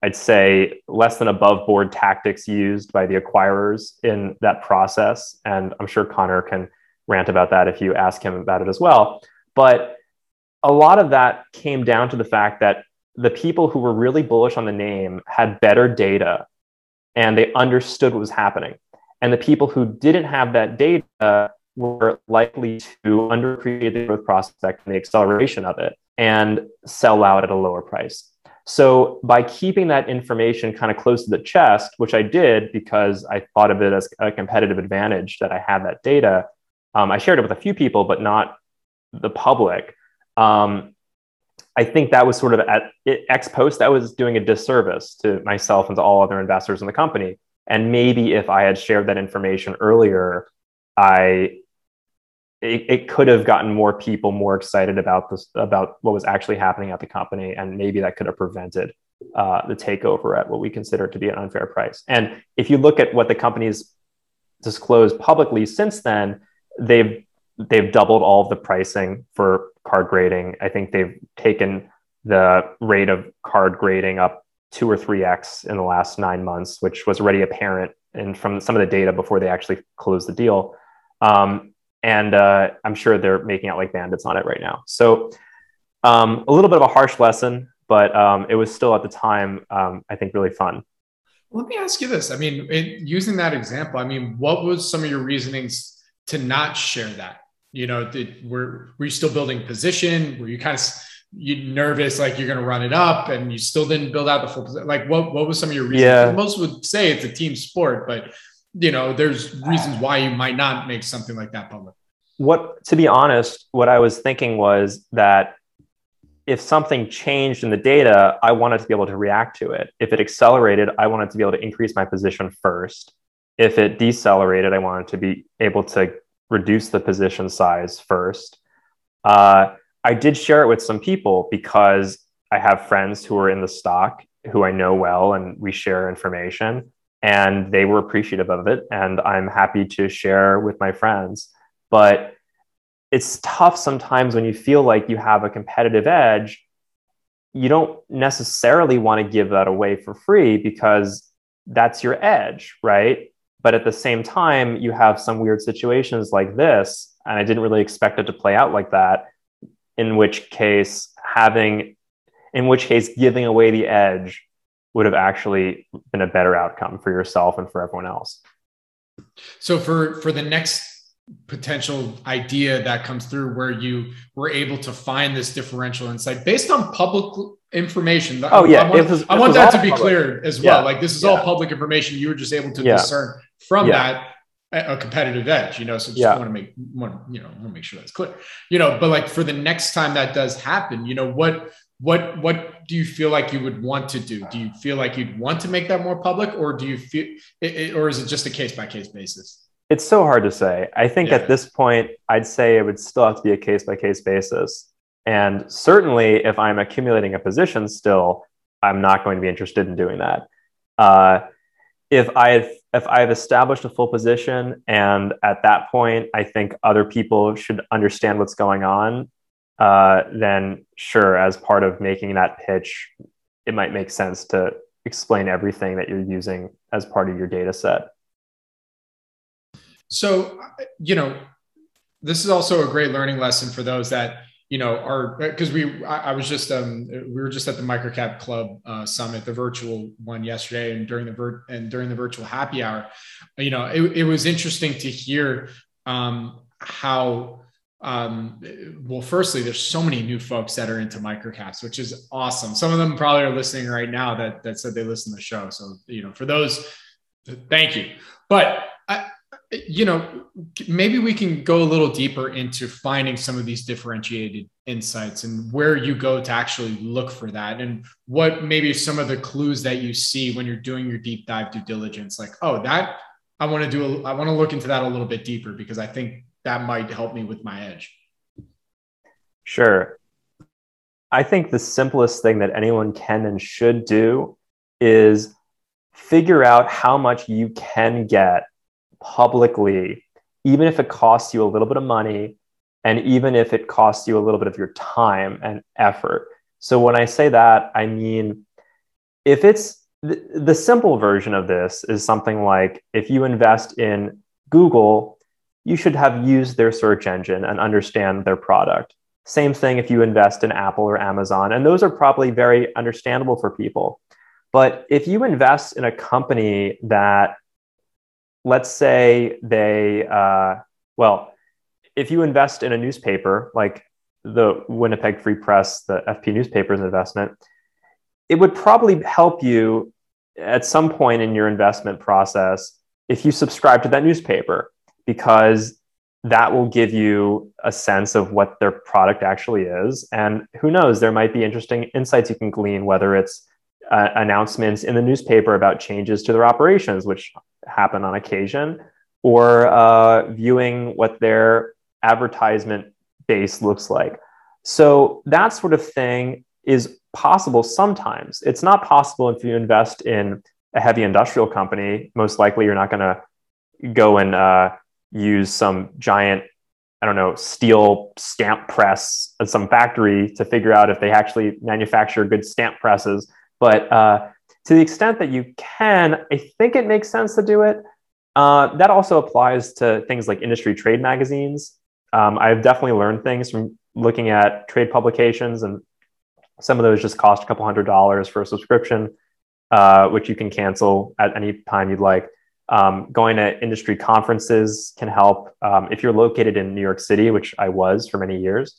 I'd say, less than above board tactics used by the acquirers in that process. And I'm sure Connor can rant about that if you ask him about it as well. But a lot of that came down to the fact that the people who were really bullish on the name had better data and they understood what was happening. And the people who didn't have that data were likely to underappreciate the growth prospect and the acceleration of it and sell out at a lower price. So by keeping that information kind of close to the chest, which I did because I thought of it as a competitive advantage that I had that data, um, I shared it with a few people, but not the public. Um, I think that was sort of at ex post, that was doing a disservice to myself and to all other investors in the company. And maybe if I had shared that information earlier, I it, it, could have gotten more people more excited about this about what was actually happening at the company, and maybe that could have prevented uh, the takeover at what we consider to be an unfair price. And if you look at what the company's disclosed publicly since then, they've they've doubled all of the pricing for card grading. I think they've taken the rate of card grading up two or three X in the last nine months, which was already apparent and from some of the data before they actually closed the deal. Um, and uh, I'm sure they're making out like bandits on it right now. So um, a little bit of a harsh lesson, but um, it was still at the time, um, I think, really fun. Let me ask you this. I mean, in, using that example, I mean, what was some of your reasonings to not share that? You know, did, were were you still building position? Were you kind of you nervous like you're going to run it up, and you still didn't build out the full position? Like, what what was some of your reasons? Yeah. Most would say it's a team sport, but you know, there's reasons why you might not make something like that public. What, to be honest, what I was thinking was that if something changed in the data, I wanted to be able to react to it. If it accelerated, I wanted to be able to increase my position first. If it decelerated, I wanted to be able to reduce the position size first. Uh, I did share it with some people because I have friends who are in the stock who I know well and we share information and they were appreciative of it and I'm happy to share with my friends. But it's tough sometimes when you feel like you have a competitive edge. You don't necessarily want to give that away for free because that's your edge, right? But at the same time, you have some weird situations like this, and I didn't really expect it to play out like that. In which case, having, in which case, giving away the edge would have actually been a better outcome for yourself and for everyone else. So for for the next potential idea that comes through where you were able to find this differential insight based on public information. Oh yeah, I want, was, I want that to be public. clear as well. Yeah. Like this is yeah. all public information. You were just able to yeah. discern from that a competitive edge, you know. So just want to make want you know want to make sure that's clear, you know. But like for the next time that does happen, you know what what what do you feel like you would want to do? Do you feel like you'd want to make that more public, or do you feel, it, it, or is it just a case by case basis? It's so hard to say. I think yeah. at this point, I'd say it would still have to be a case by case basis. And certainly, if I'm accumulating a position still, I'm not going to be interested in doing that. Uh, if I've if I've established a full position, and at that point, I think other people should understand what's going on, uh, then sure, as part of making that pitch, it might make sense to explain everything that you're using as part of your data set. So, you know, this is also a great learning lesson for those that you know our because we I, I, was just um we were just at the microcap club uh, summit the virtual one yesterday and during the vir- and during the virtual happy hour you know it, it was interesting to hear um how um, well, firstly, there's so many new folks that are into microcaps, which is awesome. Some of them probably are listening right now that that said they listen to the show. So you know, for those, thank you. But you know, maybe we can go a little deeper into finding some of these differentiated insights and where you go to actually look for that and what maybe some of the clues that you see when you're doing your deep dive due diligence. Like oh that i want to do a, i want to look into that a little bit deeper because i think that might help me with my edge. Sure. I think the simplest thing that anyone can and should do is figure out how much you can get publicly even if it costs you a little bit of money and even if it costs you a little bit of your time and effort. So when I say that, I mean, if it's the, the simple version of this is something like if you invest in Google, you should have used their search engine and understand their product. Same thing if you invest in Apple or Amazon, and those are probably very understandable for people. But if you invest in a company that, let's say they, uh, well, if you invest in a newspaper like the Winnipeg Free Press, the FP newspaper's investment, it would probably help you at some point in your investment process if you subscribe to that newspaper, because that will give you a sense of what their product actually is. And who knows, there might be interesting insights you can glean, whether it's uh, announcements in the newspaper about changes to their operations, which happen on occasion, or uh, viewing what their advertisement base looks like. So that sort of thing is possible sometimes. It's not possible if you invest in a heavy industrial company. Most likely, you're not going to go and uh, use some giant, I don't know, steel stamp press at some factory to figure out if they actually manufacture good stamp presses. But uh, to the extent that you can, I think it makes sense to do it. Uh, that also applies to things like industry trade magazines um, I've definitely learned things from looking at trade publications, and some of those just cost a couple hundred dollars for a subscription, uh, which you can cancel at any time you'd like. Um, going to industry conferences can help. Um, if you're located in New York City, which I was for many years,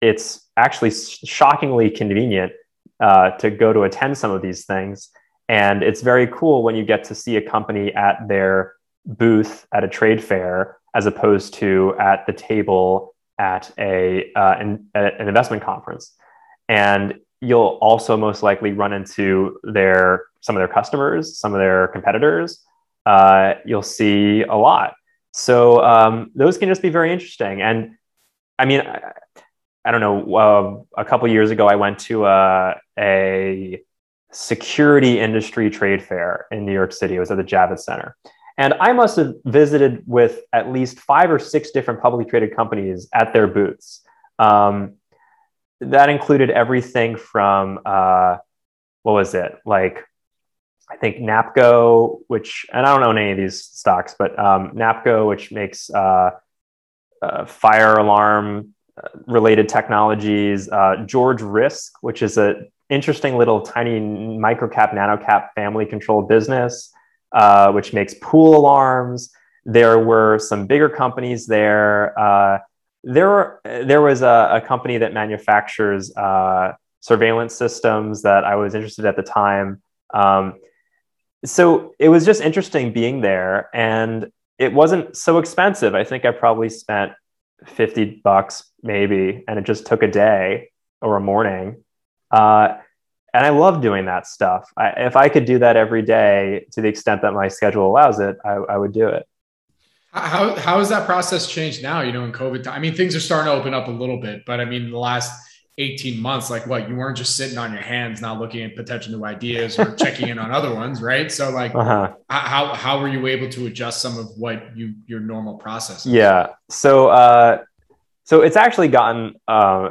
it's actually shockingly convenient uh, to go to attend some of these things. And it's very cool when you get to see a company at their booth at a trade fair as opposed to at the table at a uh, an, an investment conference. And you'll also most likely run into their some of their customers, some of their competitors. Uh, you'll see a lot. So um, those can just be very interesting. And I mean, I, I don't know. Uh, a couple years ago, I went to a, uh, a security industry trade fair in New York City. It was at the Javits Center, and I must have visited with at least five or six different publicly traded companies at their booths. Um, that included everything from, uh, what was it? Like, I think NAPCO, which, and I don't own any of these stocks, but um, NAPCO, which makes uh, uh, fire alarm uh, related technologies, uh, George Risk, which is a interesting little tiny microcap, nanocap family controlled business uh, which makes pool alarms. There were some bigger companies there. Uh, there, were, there was a, a company that manufactures uh, surveillance systems that I was interested in at the time. Um, so it was just interesting being there, and it wasn't so expensive. I think I probably spent 50 bucks maybe, and it just took a day or a morning. Uh, and I love doing that stuff. I, if I could do that every day to the extent that my schedule allows it, I, I would do it. How, how has that process changed now? You know, in COVID time, I mean, things are starting to open up a little bit, but I mean, the last 18 months, like what, you weren't just sitting on your hands, not looking at potential new ideas or checking in on other ones. Right. So like, uh-huh. how, how were you able to adjust some of what you, your normal process? Is? Yeah. So, uh, so it's actually gotten, uh,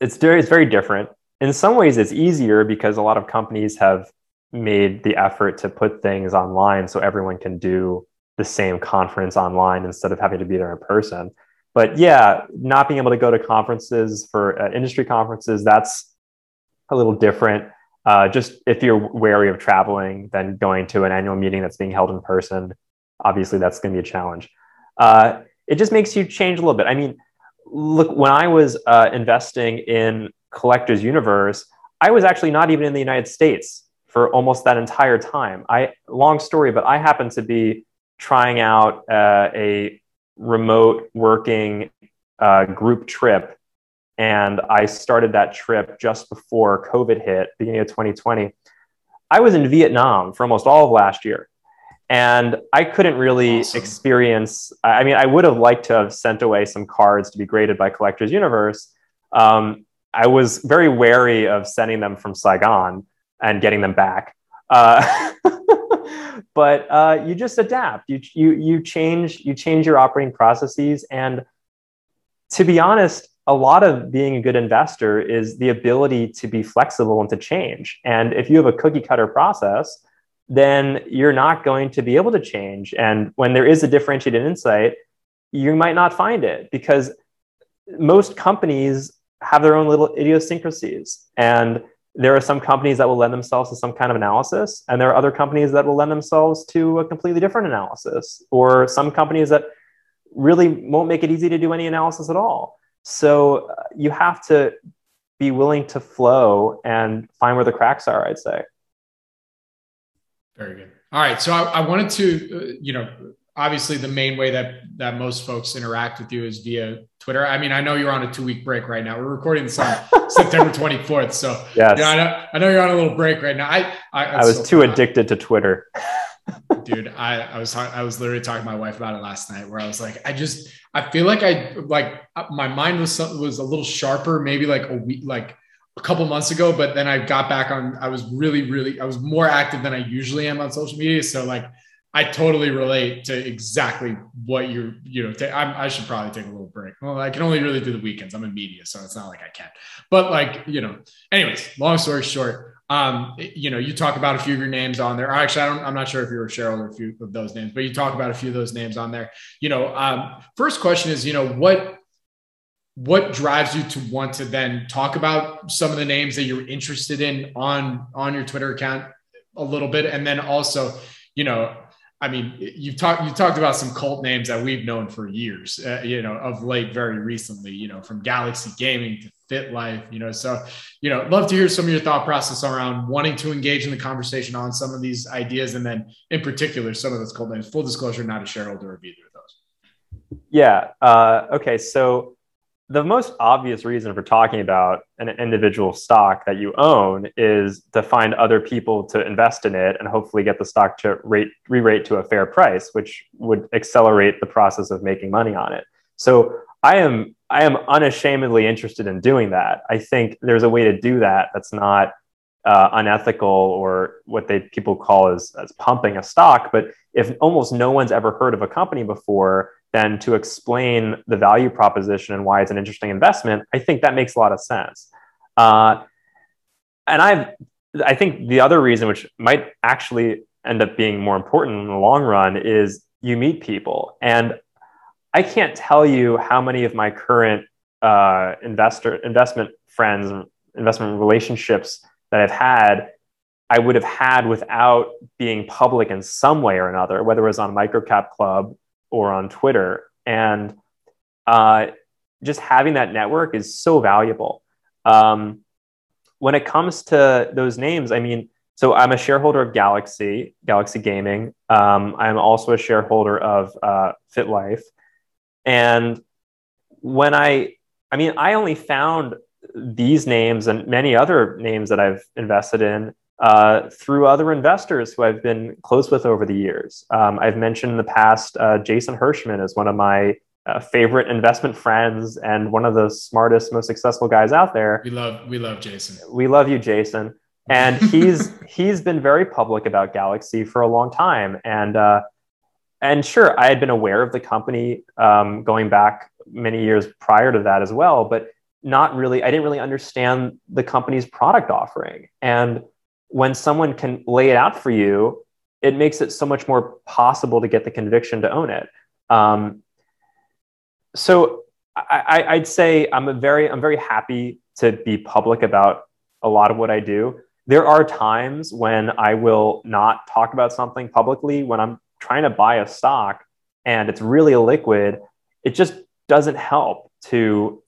it's very, it's very different in some ways it's easier because a lot of companies have made the effort to put things online so everyone can do the same conference online instead of having to be there in person. But yeah not being able to go to conferences for uh, industry conferences that's a little different. Uh, just if you're wary of traveling then going to an annual meeting that's being held in person obviously that's going to be a challenge. Uh, it just makes you change a little bit. I mean look, when I was uh, investing in Collectors Universe, I was actually not even in the United States for almost that entire time. I long story, but I happened to be trying out uh, a remote working uh, group trip, and I started that trip just before COVID hit, beginning of 2020. I was in Vietnam for almost all of last year. And I couldn't really awesome. experience. I mean, I would have liked to have sent away some cards to be graded by Collectors Universe. Um, I was very wary of sending them from Saigon and getting them back. Uh, (laughs) but uh, you just adapt. You, you, you change you change your operating processes. And to be honest, a lot of being a good investor is the ability to be flexible and to change. And if you have a cookie cutter process, then you're not going to be able to change. And when there is a differentiated insight, you might not find it because most companies have their own little idiosyncrasies. And there are some companies that will lend themselves to some kind of analysis, and there are other companies that will lend themselves to a completely different analysis, or some companies that really won't make it easy to do any analysis at all. So uh, you have to be willing to flow and find where the cracks are, I'd say. Very good. All right. So I, I wanted to, uh, you know, obviously the main way that that most folks interact with you is via Twitter. I mean, I know you're on a two week break right now. We're recording this on (laughs) September 24th. So. You know, I, know, I know you're on a little break right now. I I, I was so too fun. addicted to Twitter. (laughs) Dude, I, I was I was literally talking to my wife about it last night where I was like, I just I feel like I like uh, my mind was was a little sharper, maybe like a week like a couple months ago, but then I got back on. I was really, really, I was more active than I usually am on social media. So like, I totally relate to exactly what you're, you know, t- I should probably take a little break. Well, I can only really do the weekends. I'm in media, so it's not like I can. But like, you know, anyways, long story short, um, you know, you talk about a few of your names on there. Actually, I don't, I'm not sure if you're a shareholder, a few of those names, but you talk about a few of those names on there. You know, um, first question is, you know, what what drives you to want to then talk about some of the names that you're interested in on on your Twitter account a little bit, and then also, you know, I mean, you've talked you talked about some cult names that we've known for years, uh, you know, of late, very recently, you know, from Galaxy Gaming to FitLife, you know. So, you know, love to hear some of your thought process around wanting to engage in the conversation on some of these ideas, and then in particular, some of those cult names. Full disclosure, not a shareholder of either of those. Yeah. Uh, okay. So the most obvious reason for talking about an individual stock that you own is to find other people to invest in it and hopefully get the stock to rate re-rate to a fair price which would accelerate the process of making money on it. So i am i am unashamedly interested in doing that. I think there's a way to do that that's not uh, unethical or what they people call as, as pumping a stock. But if almost no one's ever heard of a company before then to explain the value proposition and why it's an interesting investment, I think that makes a lot of sense. Uh, and I've, I think the other reason, which might actually end up being more important in the long run, is you meet people. And I can't tell you how many of my current uh, investor investment friends, investment relationships that I've had, I would have had without being public in some way or another, whether it was on Microcap Club or on Twitter. And uh, just having that network is so valuable. Um, when it comes to those names, I mean, so I'm a shareholder of Galaxy, Galaxy Gaming. Um, I'm also a shareholder of uh, FitLife. And when I, I mean, I only found these names and many other names that I've invested in uh, through other investors who I've been close with over the years. Um, I've mentioned in the past uh, Jason Hirschman is one of my uh, favorite investment friends and one of the smartest, most successful guys out there. We love we love Jason. We love you, Jason. And (laughs) he's he's been very public about Galaxy for a long time. And uh, and sure, I had been aware of the company um, going back many years prior to that as well, but not really. I didn't really understand the company's product offering and when someone can lay it out for you, it makes it so much more possible to get the conviction to own it. Um, so I, would say I'm a very I'm very happy to be public about a lot of what I do. There are times when I will not talk about something publicly when I'm trying to buy a stock and it's really liquid. It just doesn't help to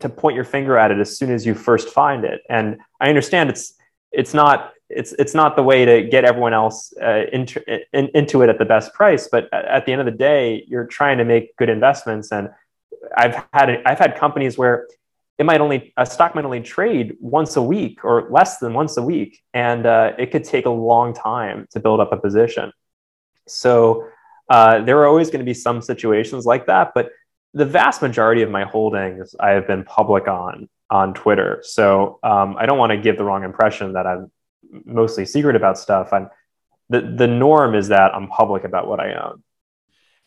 to point your finger at it as soon as you first find it. And I understand it's it's not it's it's not the way to get everyone else uh, into in, into it at the best price. But at the end of the day, you're trying to make good investments. And I've had I've had companies where it might only a stock might only trade once a week or less than once a week, and uh, it could take a long time to build up a position. So uh, there are always going to be some situations like that, but the vast majority of my holdings I have been public on on Twitter. So um, I don't want to give the wrong impression that I'm mostly secret about stuff. I'm the the norm is that I'm public about what I own.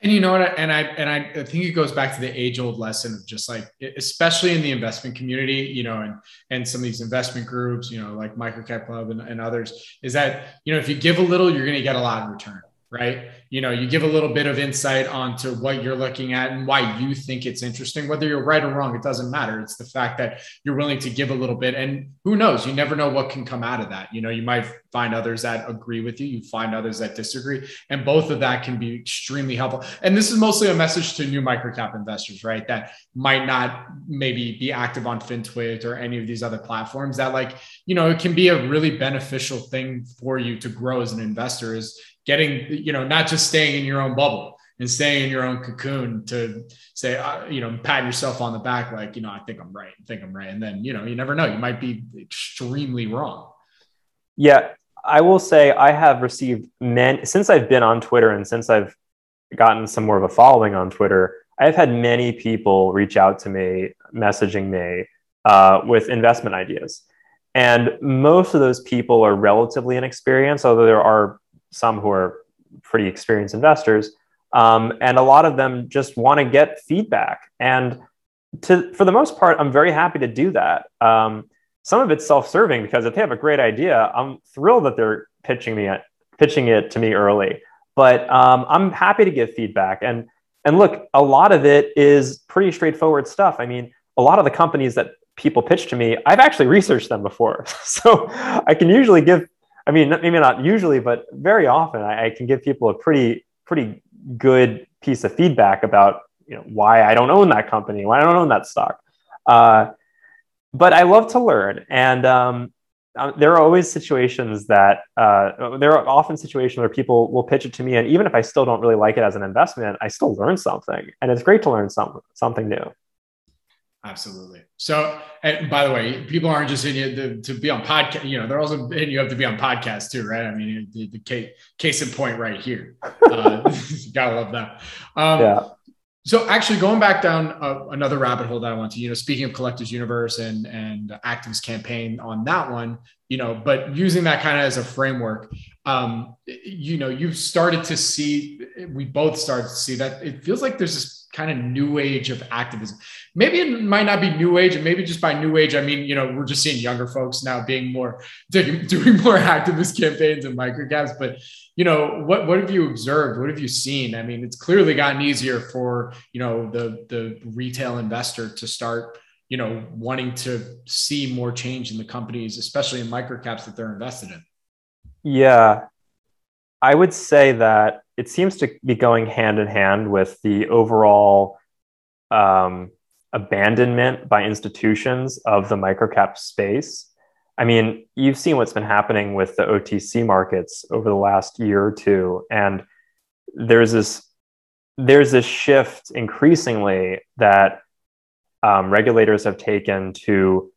And you know what? And I and I, think it goes back to the age old lesson of just like, especially in the investment community, you know, and and some of these investment groups, you know, like Microcap Club and, and others, is that you know if you give a little, you're going to get a lot in return right? You know, you give a little bit of insight onto what you're looking at and why you think it's interesting. Whether you're right or wrong, it doesn't matter. It's the fact that you're willing to give a little bit. And who knows? You never know what can come out of that. You know, you might find others that agree with you, you find others that disagree. And both of that can be extremely helpful. And this is mostly a message to new microcap investors, right? That might not maybe be active on FinTwit or any of these other platforms that like, you know, it can be a really beneficial thing for you to grow as an investor is getting, you know, not just staying in your own bubble and staying in your own cocoon to say, uh, you know, pat yourself on the back, like, you know, I think I'm right, I think I'm right. And then, you know, you never know, you might be extremely wrong. Yeah. I will say I have received many, since I've been on Twitter and since I've gotten some more of a following on Twitter, I've had many people reach out to me, messaging me uh, with investment ideas. And most of those people are relatively inexperienced, although there are some who are pretty experienced investors. Um, and a lot of them just want to get feedback. And to, for the most part, I'm very happy to do that. Um, some of it's self-serving because if they have a great idea, I'm thrilled that they're pitching me pitching it to me early. But um, I'm happy to give feedback. And and look, a lot of it is pretty straightforward stuff. I mean, a lot of the companies that people pitch to me, I've actually researched them before, (laughs) so I can usually give I mean, maybe not usually, but very often I, I, can give people a pretty pretty good piece of feedback about you know why I don't own that company, why I don't own that stock. Uh, but I love to learn, and um, uh, there are always situations that uh, there are often situations where people will pitch it to me, and even if I still don't really like it as an investment, I still learn something, and it's great to learn some something new. Absolutely. So, and by the way, people aren't just in you to, to be on podcast. You know, they're also in you have to be on podcast too, right? I mean, the, the case, case in point right here. Uh, (laughs) gotta love that. Um, yeah. So, actually, going back down uh, another rabbit hole that I want to, you know, speaking of Collectors Universe and and activist campaign on that one, you know, but using that kind of as a framework, um, you know, you've started to see, we both started to see that it feels like there's this kind of new age of activism. Maybe it might not be new age, and maybe just by new age, I mean, you know, we're just seeing younger folks now being more (laughs) doing, more activist campaigns and microcaps. But you know, what what have you observed? What have you seen? I mean, it's clearly gotten easier for you know the the retail investor to start you know wanting to see more change in the companies, especially in microcaps that they're invested in. Yeah, I would say that it seems to be going hand in hand with the overall um, abandonment by institutions of the microcap space. I mean, you've seen what's been happening with the OTC markets over the last year or two, and there's this there's this shift increasingly that um, regulators have taken to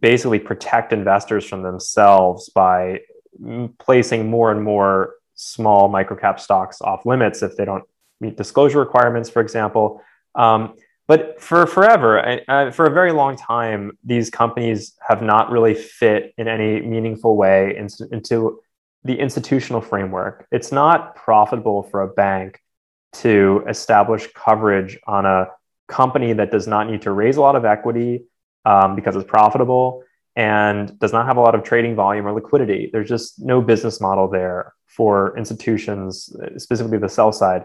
basically protect investors from themselves by placing more and more small microcap stocks off limits if they don't meet disclosure requirements, for example. Um, but for forever, uh, for a very long time, these companies have not really fit in any meaningful way into, into the institutional framework. It's not profitable for a bank to establish coverage on a company that does not need to raise a lot of equity um, because it's profitable and does not have a lot of trading volume or liquidity. There's just no business model there for institutions, specifically the sell side,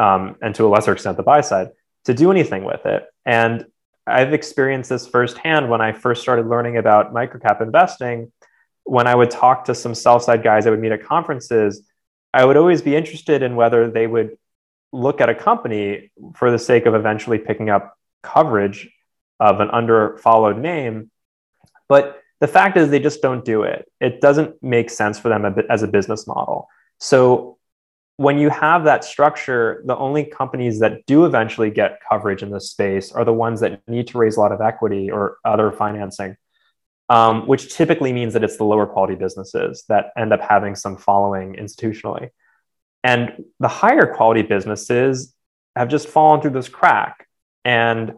um, and to a lesser extent the buy side, to do anything with it. And I've experienced this firsthand when I first started learning about microcap investing. When I would talk to some sell side guys I would meet at conferences, I would always be interested in whether they would look at a company for the sake of eventually picking up coverage of an under followed name. But the fact is, they just don't do it. It doesn't make sense for them as a business model. So when you have that structure, the only companies that do eventually get coverage in this space are the ones that need to raise a lot of equity or other financing, um, which typically means that it's the lower quality businesses that end up having some following institutionally. And the higher quality businesses have just fallen through this crack. And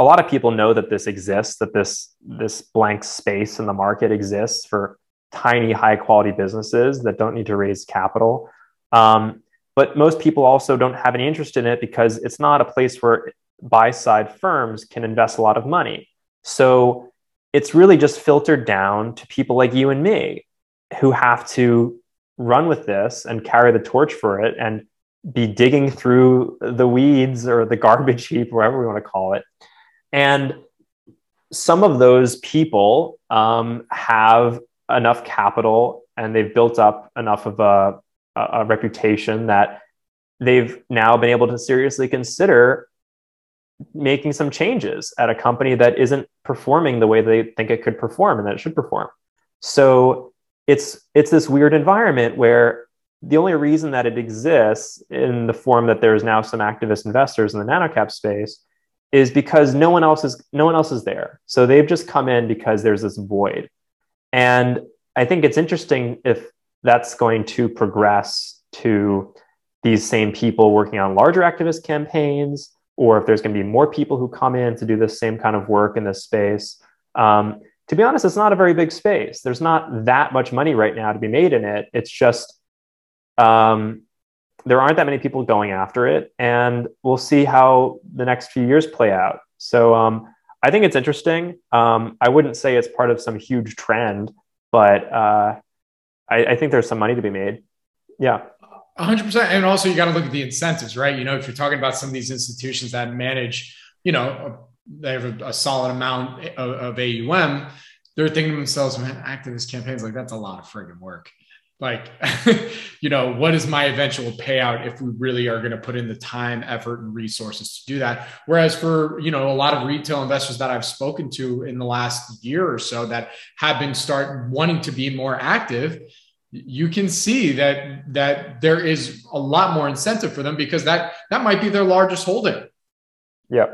a lot of people know that this exists, that this, this blank space in the market exists for tiny, high quality businesses that don't need to raise capital. Um, but most people also don't have any interest in it because it's not a place where buy side firms can invest a lot of money. So it's really just filtered down to people like you and me who have to run with this and carry the torch for it and be digging through the weeds or the (laughs) garbage heap, whatever we want to call it. And some of those people um, have enough capital and they've built up enough of a, a, reputation that they've now been able to seriously consider making some changes at a company that isn't performing the way they think it could perform and that it should perform. So it's it's this weird environment where the only reason that it exists in the form that there's now some activist investors in the nanocap space is because no one else is no one else is there. So they've just come in because there's this void. And I think it's interesting if that's going to progress to these same people working on larger activist campaigns, or if there's going to be more people who come in to do the same kind of work in this space. Um, to be honest, it's not a very big space. There's not that much money right now to be made in it. It's just um, there aren't that many people going after it, and we'll see how the next few years play out. So um, I think it's interesting. Um, I wouldn't say it's part of some huge trend, but uh, I, I, think there's some money to be made. Yeah. 100%. And also, you got to look at the incentives, right? You know, if you're talking about some of these institutions that manage, you know, they have a, a solid amount of, of AUM, they're thinking to themselves, man, activist campaigns, like that's a lot of friggin' work like (laughs) you know what is my eventual payout if we really are going to put in the time effort and resources to do that? Whereas for you know a lot of retail investors that i've spoken to in the last year or so that have been start wanting to be more active you can see that that there is a lot more incentive for them because that that might be their largest holding. Yeah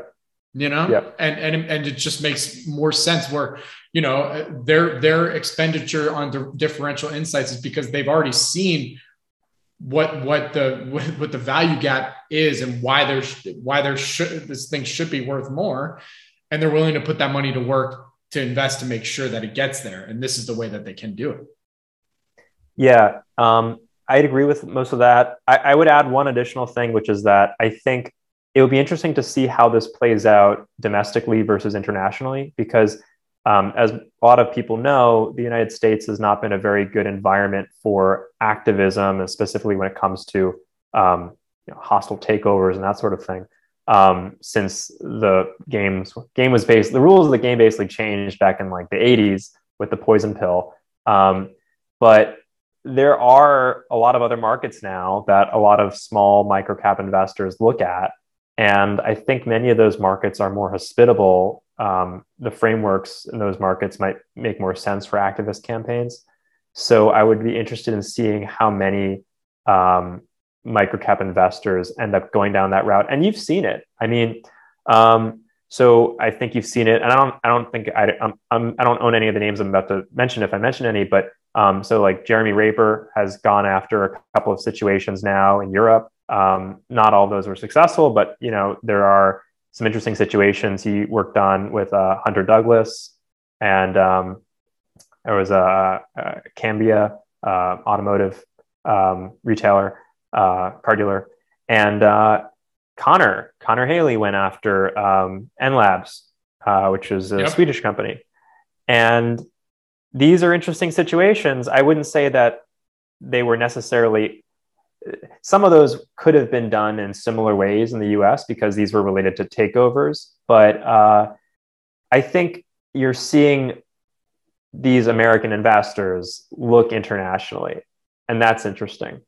you know? Yep. and and and it just makes more sense where you know their their expenditure on the differential insights is because they've already seen what what the (laughs) what, what the value gap is and why there's why there should this thing should be worth more. And they're willing to put that money to work to invest to make sure that it gets there. And this is the way that they can do it. Yeah. Um, i'd agree with most of that. I, I would add one additional thing which is that i think it would be interesting to see how this plays out domestically versus internationally, because um, as a lot of people know, the United States has not been a very good environment for activism, and specifically when it comes to um, you know, hostile takeovers and that sort of thing. Um, since the games game was based, the rules of the game basically changed back in like the 80s with the poison pill. Um, but there are a lot of other markets now that a lot of small microcap investors look at and I think many of those markets are more hospitable. Um, the frameworks in those markets might make more sense for activist campaigns. So I would be interested in seeing how many um, microcap investors end up going down that route. And you've seen it. I mean, um, so I think you've seen it, and I don't. I don't think I. I'm, I don't own any of the names I'm about to mention if I mention any. But um, so like Jeremy Raper has gone after a couple of situations now in Europe. Um, not all of those were successful, but you know there are some interesting situations he worked on with uh, Hunter Douglas, and um, there was a, a Cambia uh, automotive um, retailer, uh, car dealer, and uh, Connor Connor Haley went after um, Enlabs, uh, which is a yep. Swedish company, and these are interesting situations. I wouldn't say that they were necessarily some of those could have been done in similar ways in the US because these were related to takeovers. But uh, I think you're seeing these American investors look internationally, and that's interesting.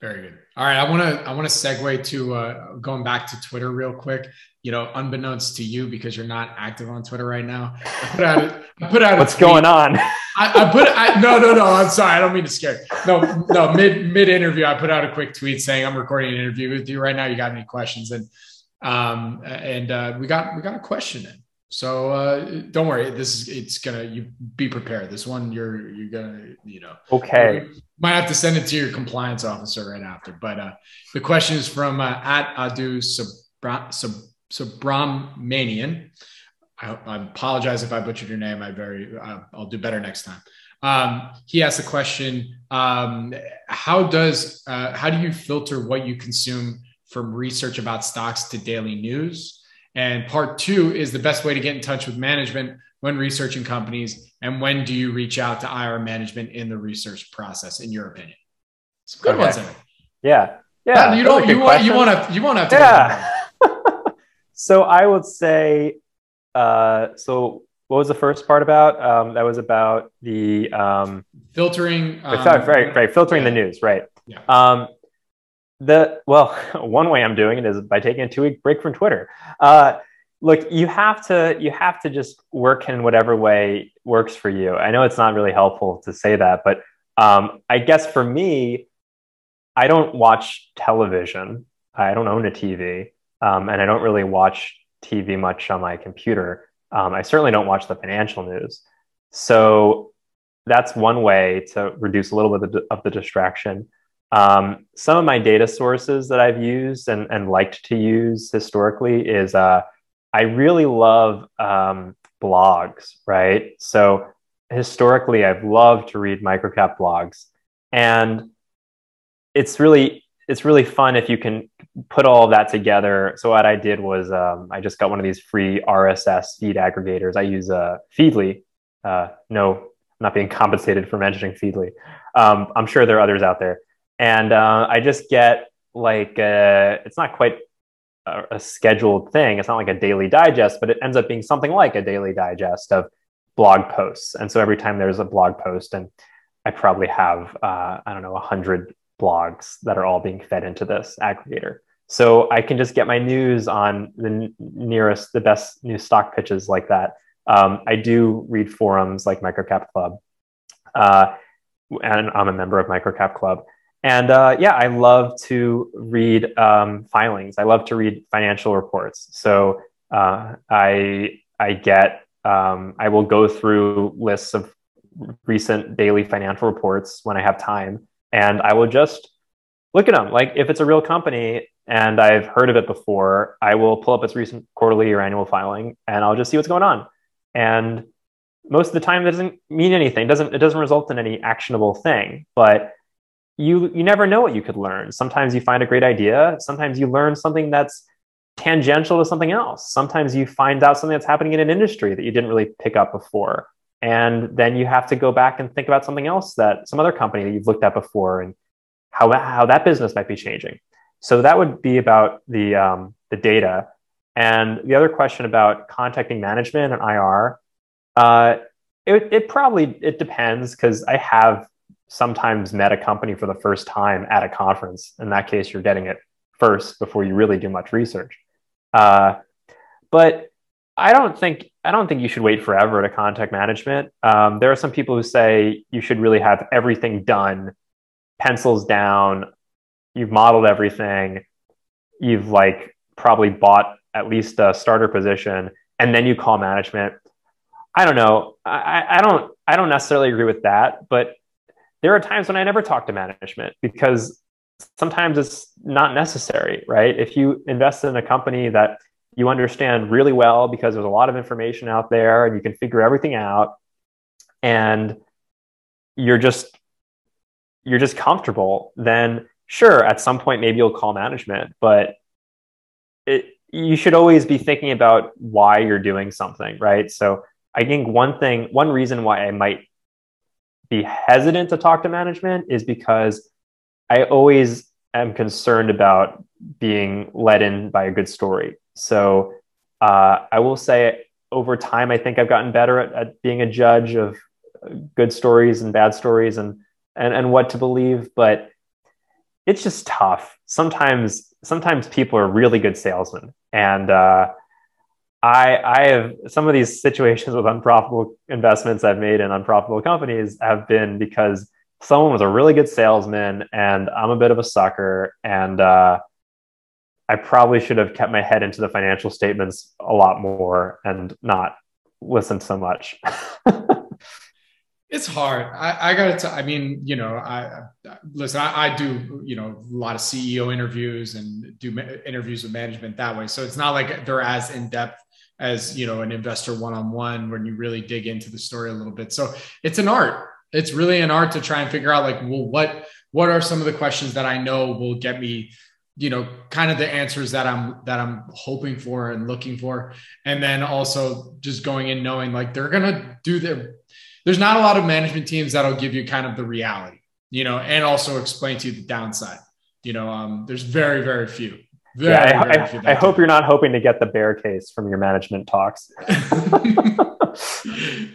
Very good. All right, I want to I want to segue to uh, going back to Twitter real quick. You know, unbeknownst to you because you're not active on Twitter right now. I put out I put out what's going on. I, I, put I, no no no. I'm sorry. I don't mean to scare. No no. Mid mid interview, I put out a quick tweet saying I'm recording an interview with you right now. You got any questions? And um and uh, we got we got a question in. So uh, don't worry. This is it's gonna you be prepared. This one you're you're gonna you know. Okay. Might have to send it to your compliance officer right after. But uh, the question is from uh, at Adu Subramanian. I, I apologize if I butchered your name. I very uh, I'll do better next time. Um, he asked the question: um, How does uh, how do you filter what you consume from research about stocks to daily news? And part two is the best way to get in touch with management when researching companies. And when do you reach out to IR management in the research process, in your opinion? Some good okay. ones in it. Yeah. Yeah. you don't, you want, you want to, you want to have to. Yeah. (laughs) so I would say, uh, so what was the first part about? Um, that was about the um, filtering. Um, right, right, filtering yeah. the news, right? Yeah. Um, the well (laughs) one way i'm doing it is by taking a two week break from twitter. Uh, look you have to you have to just work in whatever way works for you. I know it's not really helpful to say that but um, i guess for me i don't watch television. I don't own a tv um, and i don't really watch tv much on my computer. Um, i certainly don't watch the financial news. So that's one way to reduce a little bit of the distraction um, some of my data sources that I've used and, and liked to use historically is uh, I really love um, blogs, right? So historically, I've loved to read microcap blogs, and it's really it's really fun if you can put all that together. So what I did was um, I just got one of these free RSS feed aggregators. I use uh, Feedly. Uh, no, I'm not being (laughs) compensated for mentioning Feedly. Um, I'm sure there are others out there and uh, I just get like a, it's not quite a, a, scheduled thing. It's not like a daily digest, but it ends up being something like a daily digest of blog posts. And so every time there's a blog post, and I probably have uh, I don't know a hundred blogs that are all being fed into this aggregator. So I can just get my news on the nearest, the best new stock pitches like that. Um, I do read forums like Microcap Club, uh, and I'm a member of Microcap Club. And uh, yeah, I love to read um, filings. I love to read financial reports. So uh, I I get um, I will go through lists of recent daily financial reports when I have time, and I will just look at them. Like if it's a real company and I've heard of it before, I will pull up its recent quarterly or annual filing, and I'll just see what's going on. And most of the time, it doesn't mean anything. It doesn't it doesn't result in any actionable thing, but you you never know what you could learn. Sometimes you find a great idea. Sometimes you learn something that's tangential to something else. Sometimes you find out something that's happening in an industry that you didn't really pick up before. And then you have to go back and think about something else that some other company that you've looked at before and how, how that business might be changing. So that would be about the, um, the data. And the other question about contacting management and IR, uh, it, it probably, it depends because I have sometimes met a company for the first time at a conference. In that case, you're getting it first before you really do much research. Uh, but I don't think I don't think you should wait forever to contact management. Um, there are some people who say you should really have everything done, pencils down. You've modeled everything. You've like probably bought at least a starter position, and then you call management. I don't know. I, I don't. I don't necessarily agree with that, but there are times when I never talk to management because sometimes it's not necessary, right? If you invest in a company that you understand really well because there's a lot of information out there and you can figure everything out and you're just you're just comfortable then sure at some point maybe you'll call management but it, you should always be thinking about why you're doing something right so i think one thing one reason why i might be hesitant to talk to management is because I always am concerned about being led in by a good story. So uh, I will say over time, I think I've gotten better at, at, being a judge of good stories and bad stories and, and, and what to believe. But it's just tough. Sometimes, sometimes people are really good salesmen, and uh, I, I have some of these situations with unprofitable investments I've made in unprofitable companies have been because someone was a really good salesman, and I'm a bit of a sucker, and uh, I probably should have kept my head into the financial statements a lot more and not listened so much. (laughs) It's hard. I, I got to. I mean, you know, I, I listen. I, I, do, you know, a lot of CEO interviews and do ma- interviews with management that way. So it's not like they're as in depth as you know an investor one on one when you really dig into the story a little bit. So it's an art. It's really an art to try and figure out like, well, what what are some of the questions that I know will get me you know kind of the answers that i'm that i'm hoping for and looking for and then also just going in knowing like they're gonna do their there's not a lot of management teams that'll give you kind of the reality, you know, and also explain to you the downside. You know, um, there's very, very few. Very, yeah, I, I, I hope you're not hoping to get the bear case from your management talks. (laughs)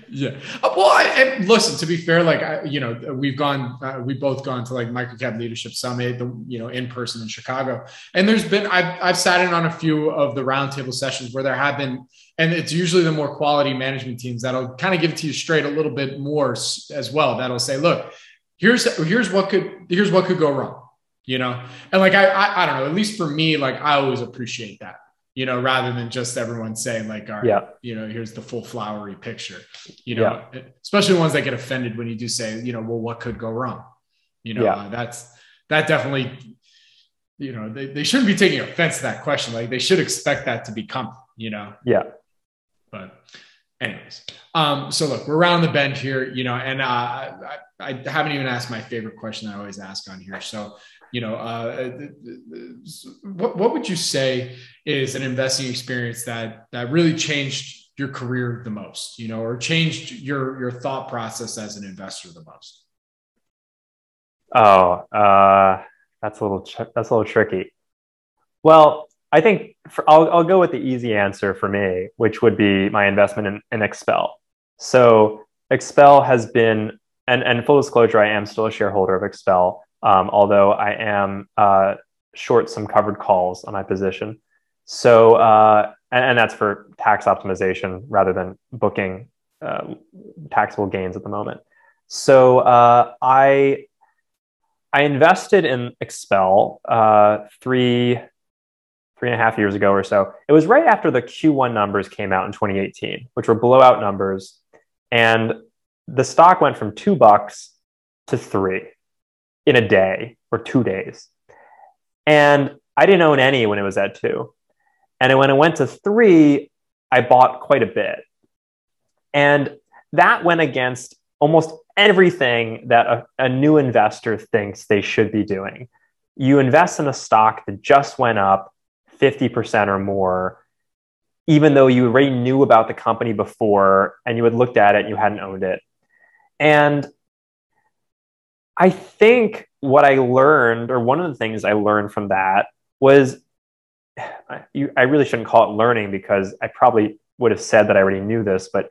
yeah. Uh, well, I, and listen. To be fair, like I, you know, we've gone, uh, we both gone to like Microcap Leadership Summit, the, you know, in person in Chicago, and there's been I've I've sat in on a few of the roundtable sessions where there have been and it's usually the more quality management teams that'll kind of give it to you straight a little bit more as well that'll say look here's here's what could here's what could go wrong you know and like I, I, I don't know at least for me like i always appreciate that you know rather than just everyone saying like all right yeah. you know here's the full flowery picture you know yeah. especially ones that get offended when you do say you know well what could go wrong you know yeah. uh, that's that definitely you know they, they shouldn't be taking offense to that question like they should expect that to be coming you know yeah but anyways, um, so look, we're around the bend here, you know, and uh, I, I haven't even asked my favorite question I always ask on here. So, you know, uh, what, what would you say is an investing experience that that really changed your career the most, you know, or changed your your thought process as an investor the most? Oh, uh, that's a little that's a little tricky. Well, I think for, I'll, I'll go with the easy answer for me, which would be my investment in, in XPEL. So XPEL has been, and, and full disclosure, I am still a shareholder of XPEL, um, although I am uh, short some covered calls on my position. So, uh, and, and, that's for tax optimization rather than booking uh, taxable gains at the moment. So uh, I I invested in XPEL uh, three three and a half years ago or so. It was right after the Q1 numbers came out in 2018, which were blowout numbers. And the stock went from two bucks to three in a day or two days. And I didn't own any when it was at two. And when it went to three, I bought quite a bit. And that went against almost everything that a, a, new investor thinks they should be doing. You invest in a stock that just went up 50% or more, even though you already knew about the company before and you had looked at it and you hadn't owned it. And I think what I learned, or one of the things I learned from that, was (sighs) you, I really shouldn't call it learning because I probably would have said that I already knew this, but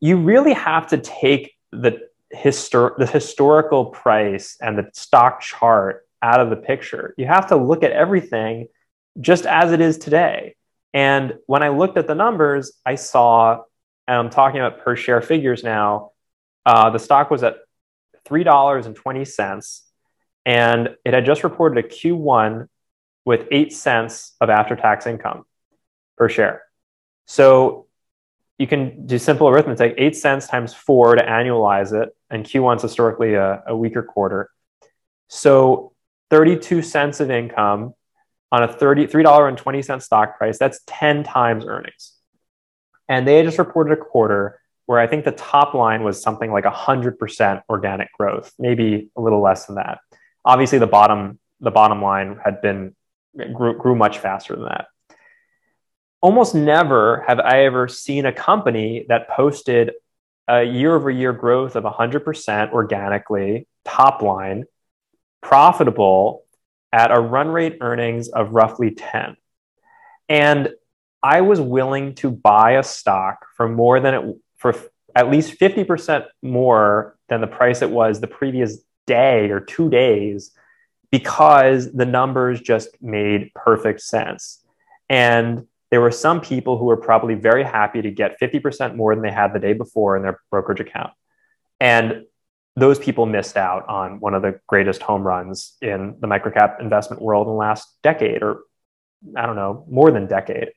you really have to take the histor- the historical price and the stock chart out of the picture. You have to look at everything just as it is today. And when I looked at the numbers, I saw, and I'm talking about per share figures now, uh, the stock was at $3.20, and it had just reported a Q1 with 8 cents of after tax income per share. So you can do simple arithmetic 8 cents times 4 to annualize it, and Q1 is historically a, a weaker quarter. So 32 cents of income on a $33.20 stock price, that's 10 times earnings. And they just reported a quarter where I think the top line was something like 100% organic growth, maybe a little less than that. Obviously, the bottom, the bottom line had been grew, grew much faster than that. Almost never have I ever seen a company that posted a year over year growth of 100% organically, top line, profitable, at a run rate earnings of roughly 10. And I was willing to buy a stock for more than it for at least 50% more than the price it was the previous day or two days because the numbers just made perfect sense. And there were some people who were probably very happy to get 50% more than they had the day before in their brokerage account. And those people missed out on one of the greatest home runs in the microcap investment world in the last decade, or I don't know, more than decade.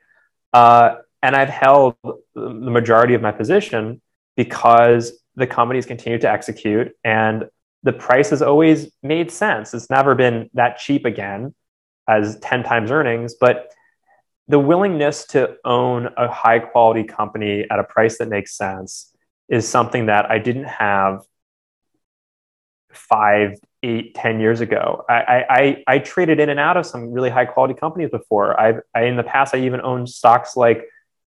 Uh, and I've held the majority of my position because the companies continue to execute and the price has always made sense. It's never been that cheap again as 10 times earnings, but the willingness to own a high quality company at a price that makes sense is something that I didn't have five, eight, ten years ago. I, I, I traded in and out of some really high quality companies before. I've, I, in the past, I even owned stocks like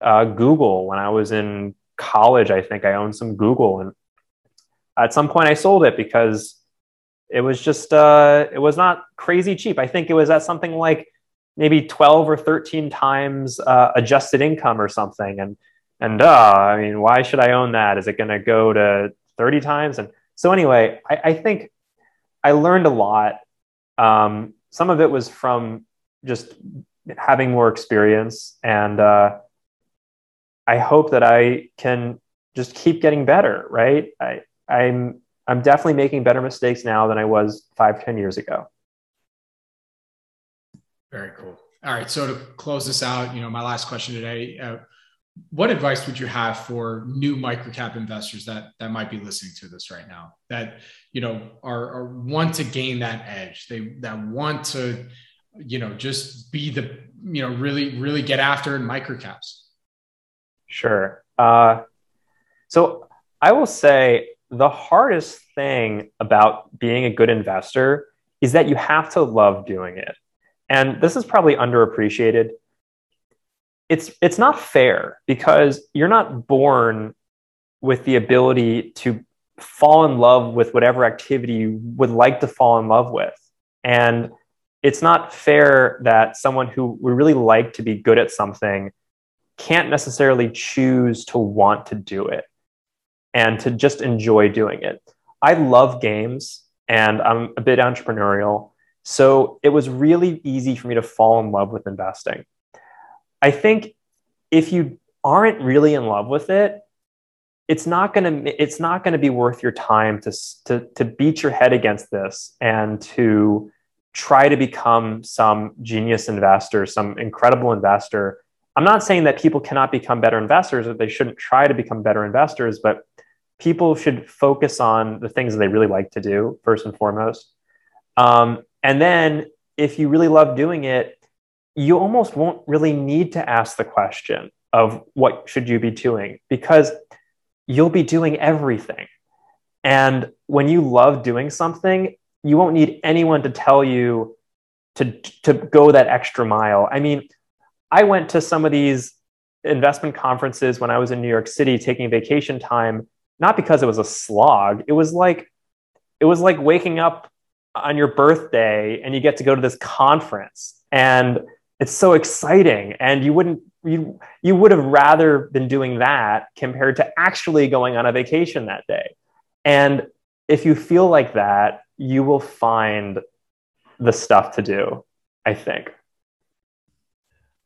uh, Google when I was in college. I think I owned some Google, and at some point I sold it because it was just uh, it was not crazy cheap. I think it was at something like maybe 12 or 13 times uh, adjusted income or something. And and uh, I mean, why should I own that? Is it going to go to 30 times? And so anyway, I, I think I learned a lot. Um, some of it was from just having more experience, and uh, I hope that I can just keep getting better. Right? I, I'm I'm definitely making better mistakes now than I was five, ten years ago. Very cool. All right. So to close this out, you know, my last question today, uh, what advice would you have for new microcap investors that that might be listening to this right now that you know are, are want to gain that edge they that want to you know just be the you know really really get after in microcaps sure. Uh, so i will say the hardest thing about being a good investor is that you have to love doing it. And this is probably underappreciated. It's it's not fair because you're not born with the ability to fall in love with whatever activity you would like to fall in love with. And it's not fair that someone who would really like to be good at something can't necessarily choose to want to do it and to just enjoy doing it. I love games and I'm a bit entrepreneurial. So it was really easy for me to fall in love with investing. I think if you aren't really in love with it, it's not going to it's not going to be worth your time to, to to beat your head against this and to try to become some genius investor, some incredible investor. I'm not saying that people cannot become better investors or they shouldn't try to become better investors, but people should focus on the things that they really like to do first and foremost. Um, and then if you really love doing it, you almost won't really need to ask the question of what should you be doing because you'll be doing everything. And when you love doing something, you won't need anyone to tell you to, to go that extra mile. I mean, I went to some of these investment conferences when I was in New York City taking vacation time, not because it was a slog. It was like, it was like waking up on your birthday and you get to go to this conference and it's so exciting. And you wouldn't you you would have rather been doing that compared to actually going on a vacation that day. And if you feel like that you will find the stuff to do i think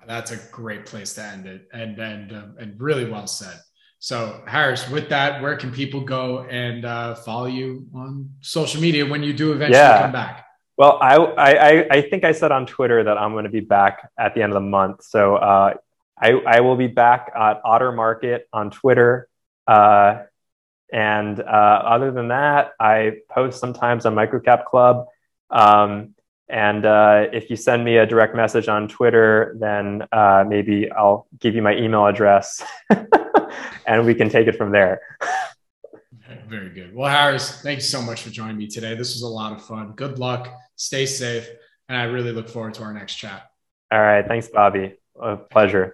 that's a great place to end it and and um, and really well said so harris with that where can people go and uh, follow you on social media when you do eventually yeah. come back well, I, I, I think I said on Twitter that I'm going to be back at the end of the month. So uh, I, I will be back at Otter Market on Twitter. Uh, and uh, other than that, I post sometimes on Microcap Club. Um, and uh, if you send me a direct message on Twitter, then uh, maybe I'll give you my email address (laughs) and we can take it from there. (laughs) Very good. Well, Harris, thank you so much for joining me today. This was a lot of fun. Good luck stay safe. And I really look forward to our next chat. All right. Thanks, Bobby. A pleasure.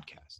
podcast.